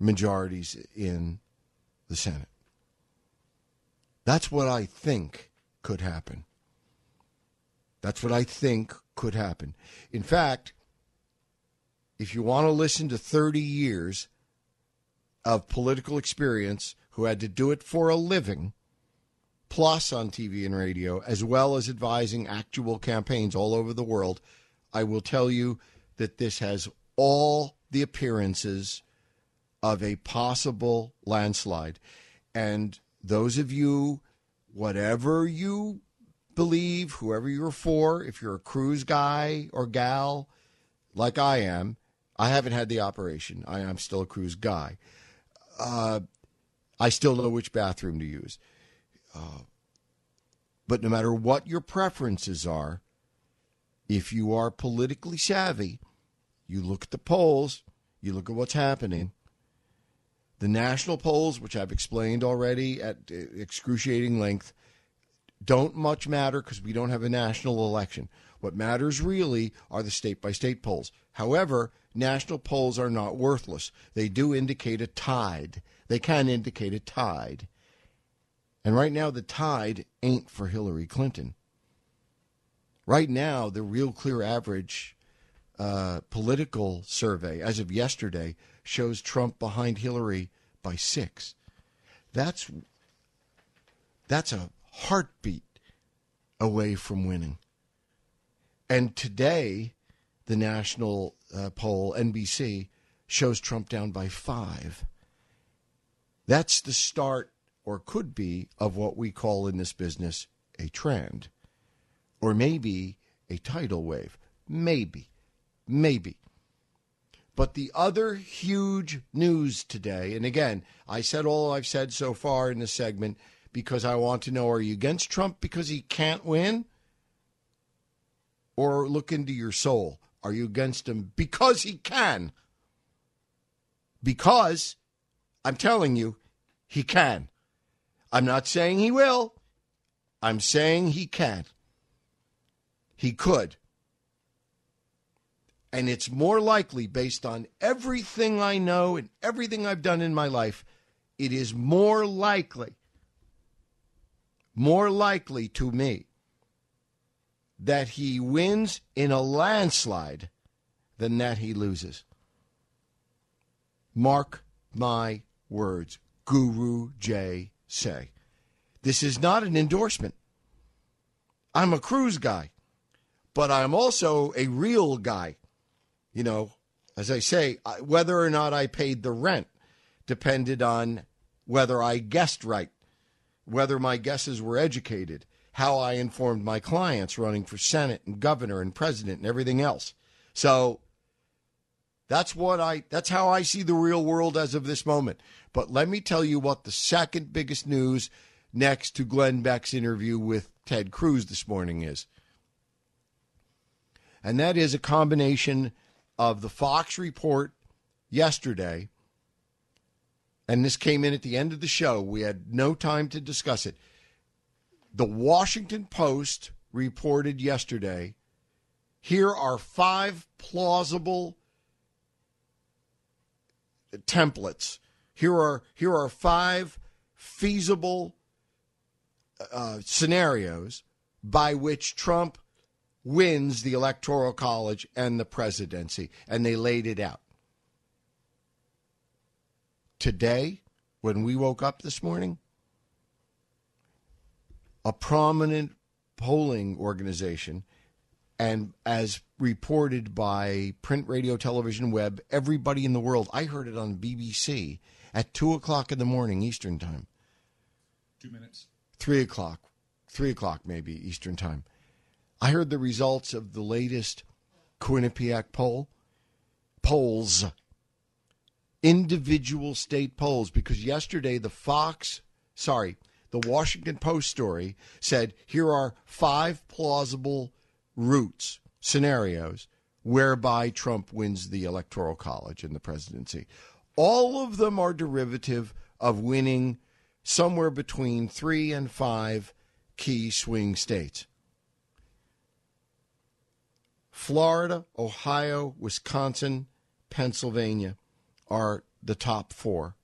majorities in the Senate. That's what I think could happen. That's what I think could happen. In fact, if you want to listen to 30 years of political experience who had to do it for a living, plus on TV and radio, as well as advising actual campaigns all over the world, I will tell you that this has all the appearances of a possible landslide. And those of you, whatever you believe, whoever you're for, if you're a Cruz guy or gal, like I am, I haven't had the operation. I am still a Cruz guy. Uh, I still know which bathroom to use. Uh, but no matter what your preferences are, if you are politically savvy, you look at the polls, you look at what's happening. The national polls, which I've explained already at uh, excruciating length, don't much matter because we don't have a national election. What matters really are the state by state polls. However, national polls are not worthless. They do indicate a tide. They can indicate a tide. And right now, the tide ain't for Hillary Clinton. Right now, the real clear average uh, political survey, as of yesterday, shows Trump behind Hillary by six. That's that's a heartbeat away from winning. And today, the national uh, poll, NBC, shows Trump down by five. That's the start, or could be, of what we call in this business a trend, or maybe a tidal wave. Maybe. Maybe. But the other huge news today, and again, I said all I've said so far in this segment because I want to know are you against Trump because he can't win? Or look into your soul. Are you against him because he can? Because I'm telling you, he can. I'm not saying he will. I'm saying he can. He could. And it's more likely, based on everything I know and everything I've done in my life, it is more likely more likely to me that he wins in a landslide than that he loses. Mark my words. Guru Jay say. This is not an endorsement. I'm a Cruz guy, but I'm also a real guy. You know, as I say, whether or not I paid the rent depended on whether I guessed right whether my guesses were educated, how I informed my clients running for Senate and governor and president and everything else. So that's what I that's how I see the real world as of this moment. But let me tell you what the second biggest news next to Glenn Beck's interview with Ted Cruz this morning is. And that is a combination of the Fox report yesterday and this came in at the end of the show. We had no time to discuss it. The Washington Post reported yesterday here are five plausible templates. Here are here are five feasible uh, scenarios by which Trump wins the electoral college and the presidency, and they laid it out. Today, when we woke up this morning, a prominent polling organization, and as reported by print, radio, television, web, everybody in the world, I heard it on BBC at 2 o'clock in the morning Eastern Time. Two minutes. 3 o'clock, 3 o'clock maybe Eastern Time. I heard the results of the latest Quinnipiac poll, polls, individual state polls, because yesterday the Fox, sorry, the Washington Post story said here are five plausible routes, scenarios, whereby Trump wins the Electoral College and the presidency. All of them are derivative of winning somewhere between three and five key swing states. Florida, Ohio, Wisconsin, Pennsylvania are the top four.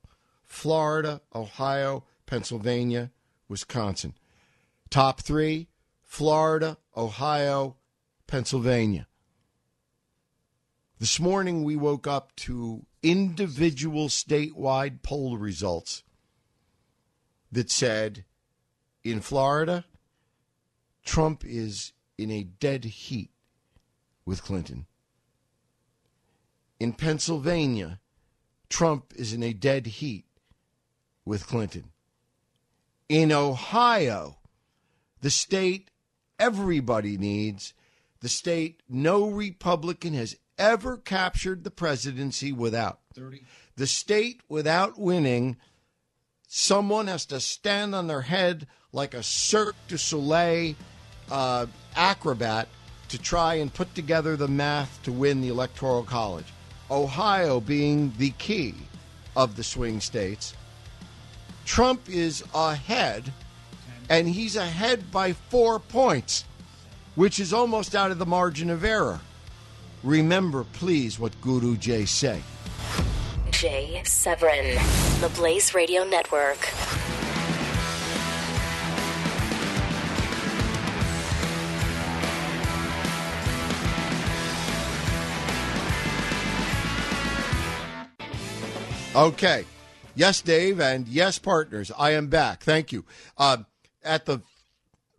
Florida, Ohio, Pennsylvania, Wisconsin. Top three Florida, Ohio, Pennsylvania. This morning we woke up to individual statewide poll results that said in Florida, Trump is in a dead heat with Clinton. In Pennsylvania, Trump is in a dead heat with Clinton. In Ohio, the state everybody needs, the state no Republican has ever captured the presidency without. 30. The state without winning, someone has to stand on their head like a Cirque du Soleil uh, acrobat to try and put together the math to win the Electoral College. Ohio being the key of the swing states. Trump is ahead, and he's ahead by four points, which is almost out of the margin of error. Remember, please, what Guru Jay say. Jay Severin, the Blaze Radio Network. Okay. Yes, Dave, and yes, partners. I am back. Thank you. Uh, at the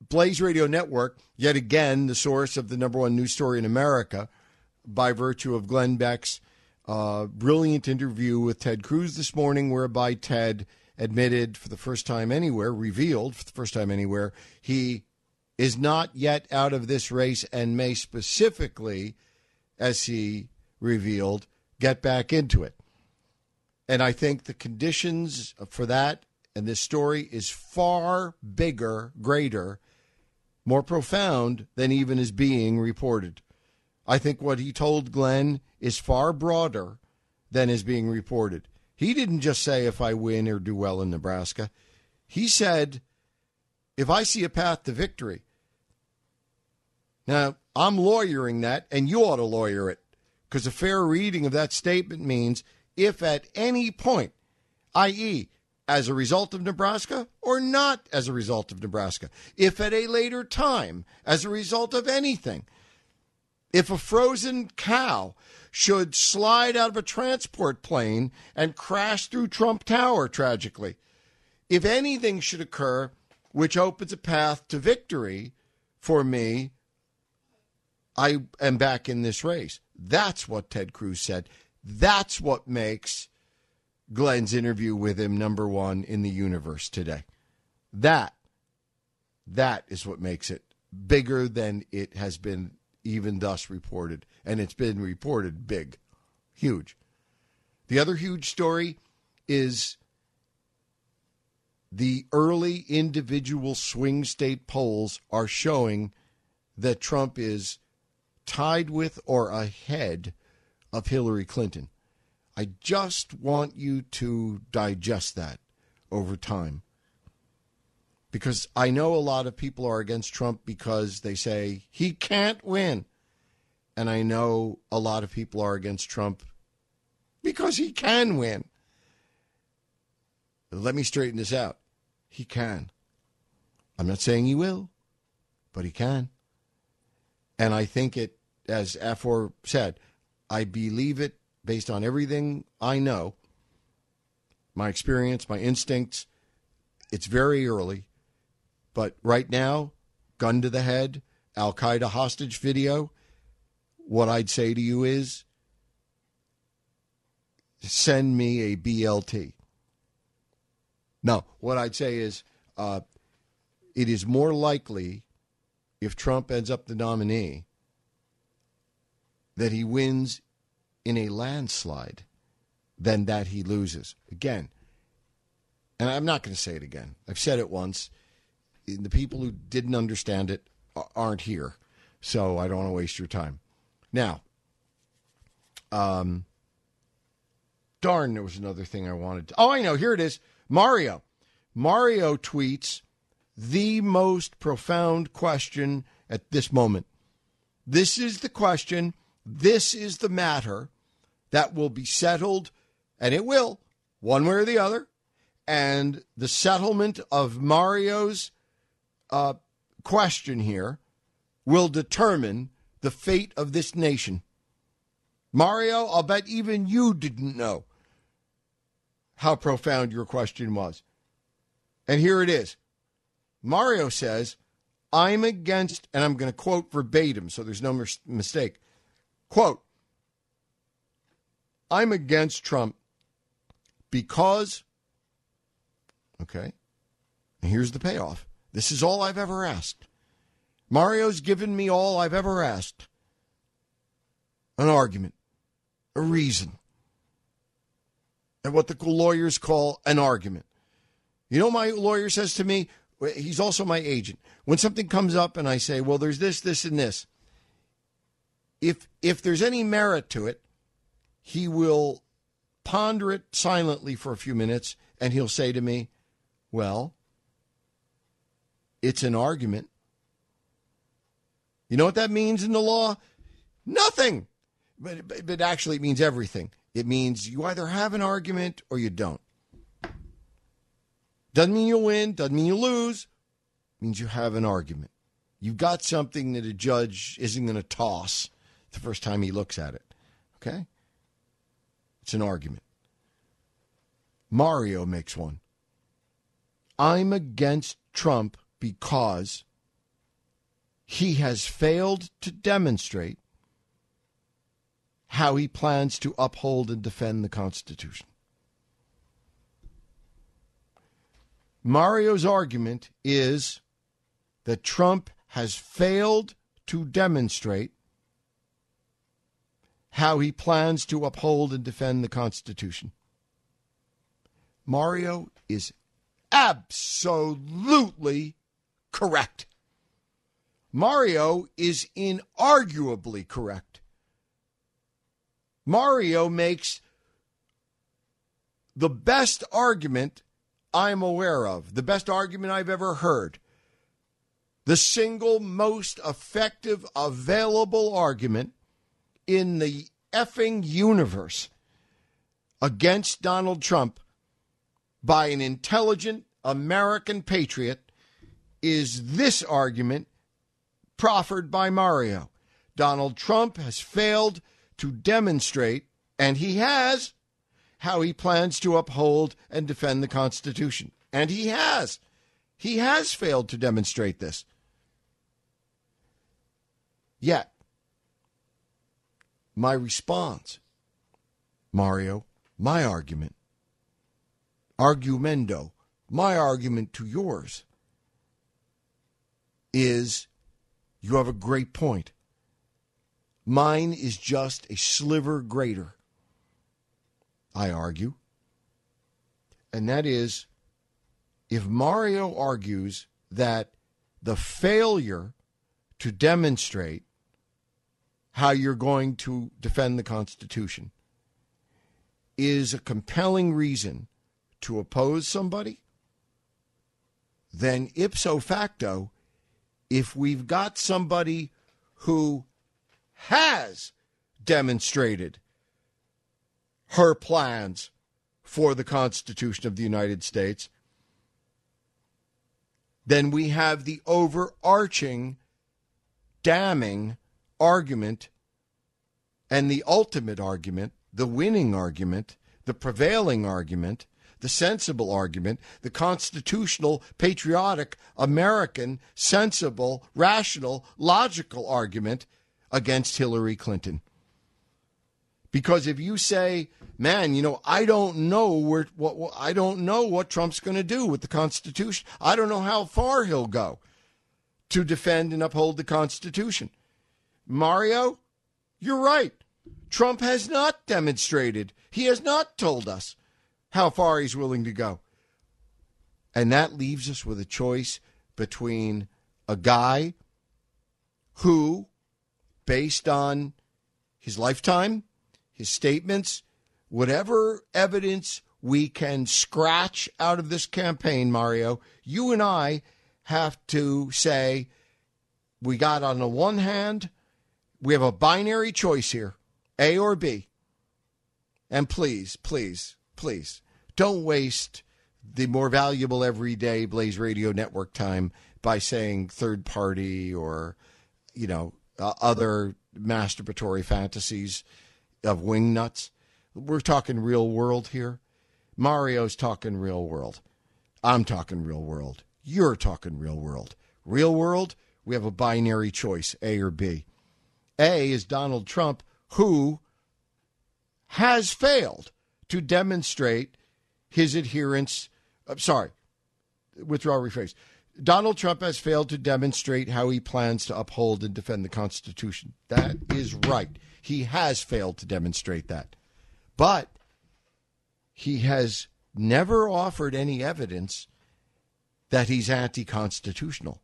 Blaze Radio Network, yet again, the source of the number one news story in America, by virtue of Glenn Beck's uh, brilliant interview with Ted Cruz this morning, whereby Ted admitted for the first time anywhere, revealed for the first time anywhere, he is not yet out of this race and may specifically, as he revealed, get back into it. And I think the conditions for that and this story is far bigger, greater, more profound than even is being reported. I think what he told Glenn is far broader than is being reported. He didn't just say if I win or do well in Nebraska. He said if I see a path to victory. Now, I'm lawyering that, and you ought to lawyer it, because a fair reading of that statement means if at any point, i.e., as a result of Nebraska or not as a result of Nebraska, if at a later time, as a result of anything, if a frozen cow should slide out of a transport plane and crash through Trump Tower tragically, if anything should occur which opens a path to victory for me, I am back in this race. That's what Ted Cruz said. That's what makes Glenn's interview with him number one in the universe today. That, that is what makes it bigger than it has been even thus reported. And it's been reported big, huge. The other huge story is the early individual swing state polls are showing that Trump is tied with or ahead of Hillary Clinton. I just want you to digest that over time. Because I know a lot of people are against Trump because they say he can't win. And I know a lot of people are against Trump because he can win. Let me straighten this out. He can. I'm not saying he will, but he can. And I think it, as Afor said, I believe it based on everything I know, my experience, my instincts. It's very early, but right now, gun to the head, Al Qaeda hostage video. What I'd say to you is send me a BLT. Now, what I'd say is uh, it is more likely if Trump ends up the nominee that he wins in a landslide than that he loses. Again, and I'm not going to say it again. I've said it once. The people who didn't understand it aren't here, so I don't want to waste your time. Now, um, darn, there was another thing I wanted to. Oh, I know. Here it is. Mario. Mario tweets the most profound question at this moment. This is the question. This is the matter that will be settled, and it will, one way or the other. And the settlement of Mario's uh, question here will determine the fate of this nation. Mario, I'll bet even you didn't know how profound your question was. And here it is. Mario says, I'm against, and I'm going to quote verbatim so there's no mis- mistake. Quote, I'm against Trump because, okay, here's the payoff. This is all I've ever asked. Mario's given me all I've ever asked an argument, a reason, and what the lawyers call an argument. You know, my lawyer says to me, he's also my agent. When something comes up and I say, well, there's this, this, and this, if if there's any merit to it, he will ponder it silently for a few minutes and he'll say to me, Well, it's an argument. You know what that means in the law? Nothing. But, but, but actually, it means everything. It means you either have an argument or you don't. Doesn't mean you'll win, doesn't mean you lose. It means you have an argument. You've got something that a judge isn't going to toss the first time he looks at it. Okay? It's an argument. Mario makes one. I'm against Trump because he has failed to demonstrate how he plans to uphold and defend the Constitution. Mario's argument is that Trump has failed to demonstrate how he plans to uphold and defend the Constitution. Mario is absolutely correct. Mario is inarguably correct. Mario makes the best argument I'm aware of, the best argument I've ever heard, the single most effective available argument in the effing universe against Donald Trump by an intelligent American patriot is this argument proffered by Mario. Donald Trump has failed to demonstrate, and he has, how he plans to uphold and defend the Constitution. And he has. He has failed to demonstrate this. Yet, my response, Mario, my argument, argumento, my argument to yours is you have a great point. Mine is just a sliver greater, I argue. And that is if Mario argues that the failure to demonstrate how you're going to defend the Constitution. Is a compelling reason to oppose somebody, then ipso facto, if we've got somebody who has demonstrated her plans for the Constitution of the United States, then we have the overarching, damning argument and the ultimate argument, the winning argument, the prevailing argument, the sensible argument, the constitutional, patriotic, American, sensible, rational, logical argument against Hillary Clinton. Because if you say, man, you know, I don't know where, what, what I don't know what Trump's going to do with the Constitution. I don't know how far he'll go to defend and uphold the Constitution. Mario, you're right. Trump has not demonstrated. He has not told us how far he's willing to go. And that leaves us with a choice between a guy who, based on his lifetime, his statements, whatever evidence we can scratch out of this campaign, Mario, you and I have to say we got on the one hand, we have a binary choice here, A or B. And please, please, please, don't waste the more valuable everyday Blaze Radio Network time by saying third party or, you know, uh, other masturbatory fantasies of wing nuts. We're talking real world here. Mario's talking real world. I'm talking real world. You're talking real world. Real world, we have a binary choice, A or B. A is Donald Trump, who has failed to demonstrate his adherence. I'm sorry, withdraw, rephrase. Donald Trump has failed to demonstrate how he plans to uphold and defend the Constitution. That is right. He has failed to demonstrate that. But he has never offered any evidence that he's anti constitutional.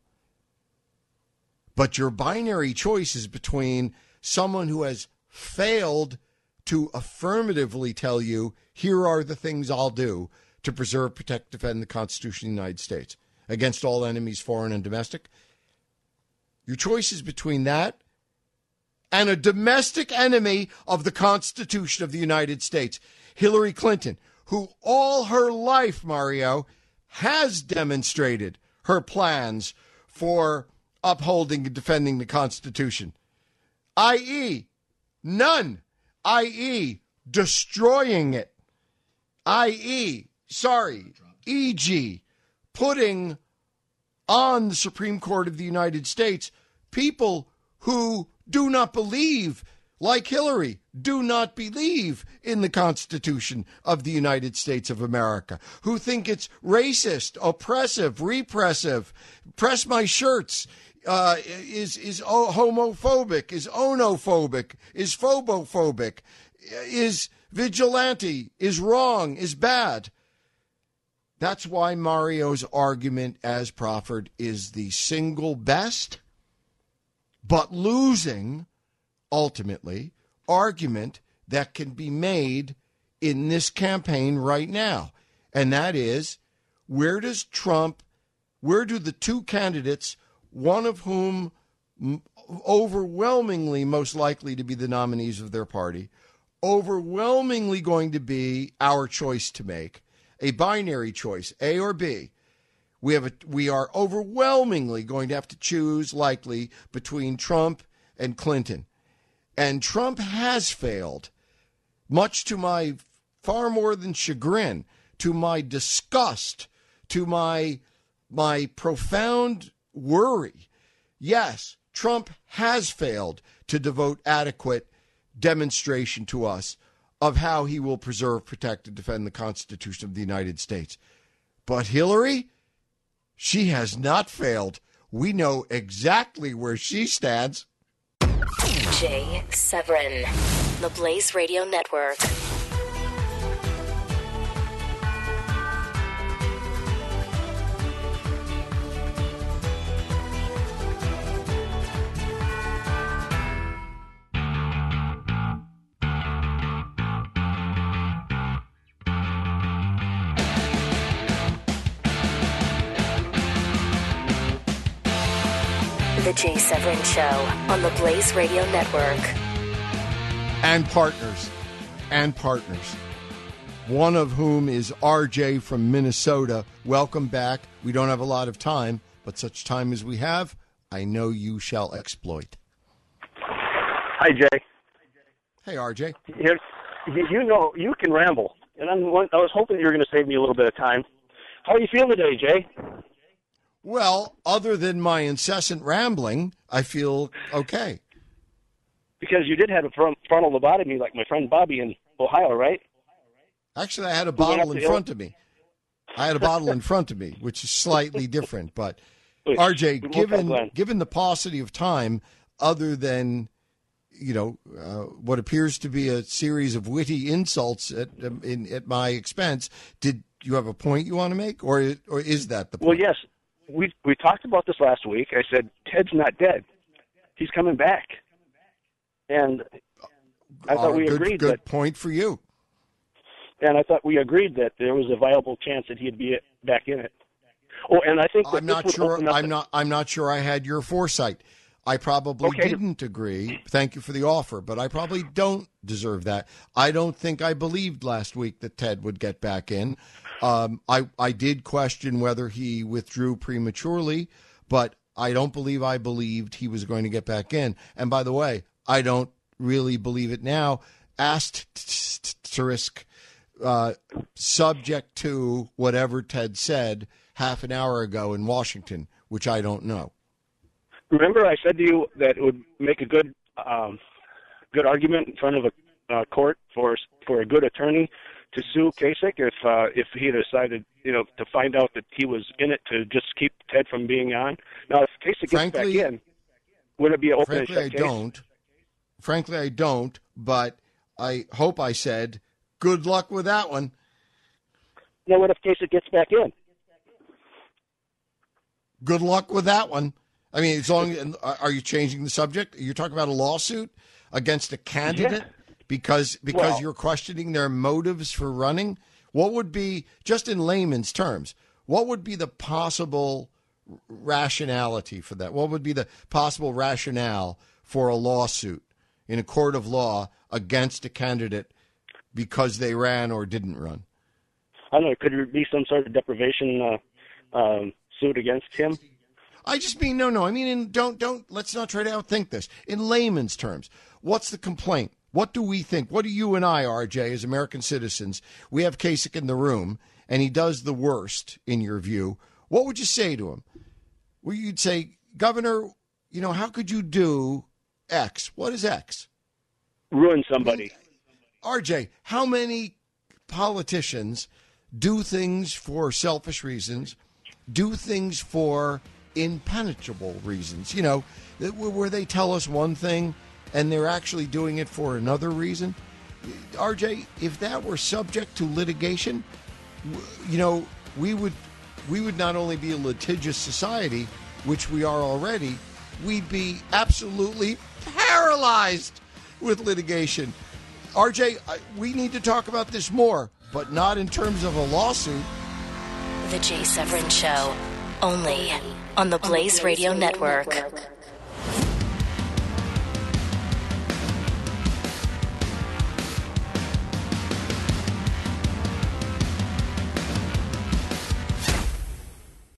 But your binary choice is between someone who has failed to affirmatively tell you, here are the things I'll do to preserve, protect, defend the Constitution of the United States against all enemies, foreign and domestic. Your choice is between that and a domestic enemy of the Constitution of the United States, Hillary Clinton, who all her life, Mario, has demonstrated her plans for upholding and defending the Constitution, i.e., none, i.e., destroying it, i.e., sorry, e.g., putting on the Supreme Court of the United States people who do not believe, like Hillary, do not believe in the Constitution of the United States of America, who think it's racist, oppressive, repressive, press my shirts, uh, is is homophobic, is onophobic, is phobophobic, is vigilante, is wrong, is bad. That's why Mario's argument, as proffered, is the single best, but losing, ultimately, argument that can be made in this campaign right now. And that is where does Trump, where do the two candidates one of whom overwhelmingly most likely to be the nominees of their party, overwhelmingly going to be our choice to make, a binary choice, A or B. We have a, we are overwhelmingly going to have to choose likely between Trump and Clinton. And Trump has failed, much to my far more than chagrin, to my disgust, to my my profound worry. Yes, Trump has failed to devote adequate demonstration to us of how he will preserve, protect, and defend the Constitution of the United States. But Hillary, she has not failed. We know exactly where she stands. Jay Severin, the Blaze Radio Network. The Jay Severin Show on the Blaze Radio Network. and partners and partners. One of whom is RJ from Minnesota. Welcome back. We don't have a lot of time, but such time as we have, I know you shall exploit. Hi, Jay. Hey, RJ. You, you know you can ramble, and I'm, I was hoping you were going to save me a little bit of time. How are you feeling today, Jay? Well, other than my incessant rambling, I feel okay. Because you did have a frontal lobotomy, like my friend Bobby in Ohio, right? Actually, I had a bottle in front of me. I had a bottle in front of me, which is slightly different. But RJ, given given the paucity of time, other than you know uh, what appears to be a series of witty insults at um, in, at my expense, did you have a point you want to make, or or is that the point? Well, yes. We we talked about this last week. I said Ted's not dead; he's coming back. And I thought we good, agreed good that, point for you. and I thought we agreed that there was a viable chance that he'd be back in it. Oh, and I think that I'm not sure. I'm not. I'm not sure. I had your foresight. I probably Okay. didn't agree. Thank you for the offer, but I probably don't deserve that. I don't think I believed last week that Ted would get back in. Um, I I did question whether he withdrew prematurely, but I don't believe I believed he was going to get back in. And by the way, I don't really believe it now. Asterisk, uh, subject to whatever Ted said half an hour ago in Washington, which I don't know. Remember, I said to you that it would make a good um, good argument in front of a uh, court for for a good attorney to sue Kasich if uh, if he decided you know to find out that he was in it to just keep Ted from being on. Now, if Kasich gets back in, would it be an open Frankly, I case? don't. Frankly, I don't. But I hope I said good luck with that one. Now, what if Kasich gets back in? Good luck with that one. I mean, as long and are you changing the subject? You're talking about a lawsuit against a candidate because because Well- you're questioning their motives for running. What would be just in layman's terms? What would be the possible rationality for that? What would be the possible rationale for a lawsuit in a court of law against a candidate because they ran or didn't run? I don't know. Could there be some sort of deprivation uh, um, suit against him? I just mean no, no. I mean, in, don't don't. Let's not try to outthink this. In layman's terms, what's the complaint? What do we think? What do you and I, RJ, as American citizens? We have Kasich in the room, and he does the worst in your view. What would you say to him? Well, you'd say, Governor, you know, how could you do X? What is X? Ruin somebody. RJ, how many politicians do things for selfish reasons, do things for impenetrable reasons? You know, where they tell us one thing and they're actually doing it for another reason. RJ, if that were subject to litigation, you know, we would we would not only be a litigious society, which we are already, we'd be absolutely paralyzed with litigation. RJ, we need to talk about this more, but not in terms of a lawsuit. The Jay Severin Show only on the Blaze Radio Network.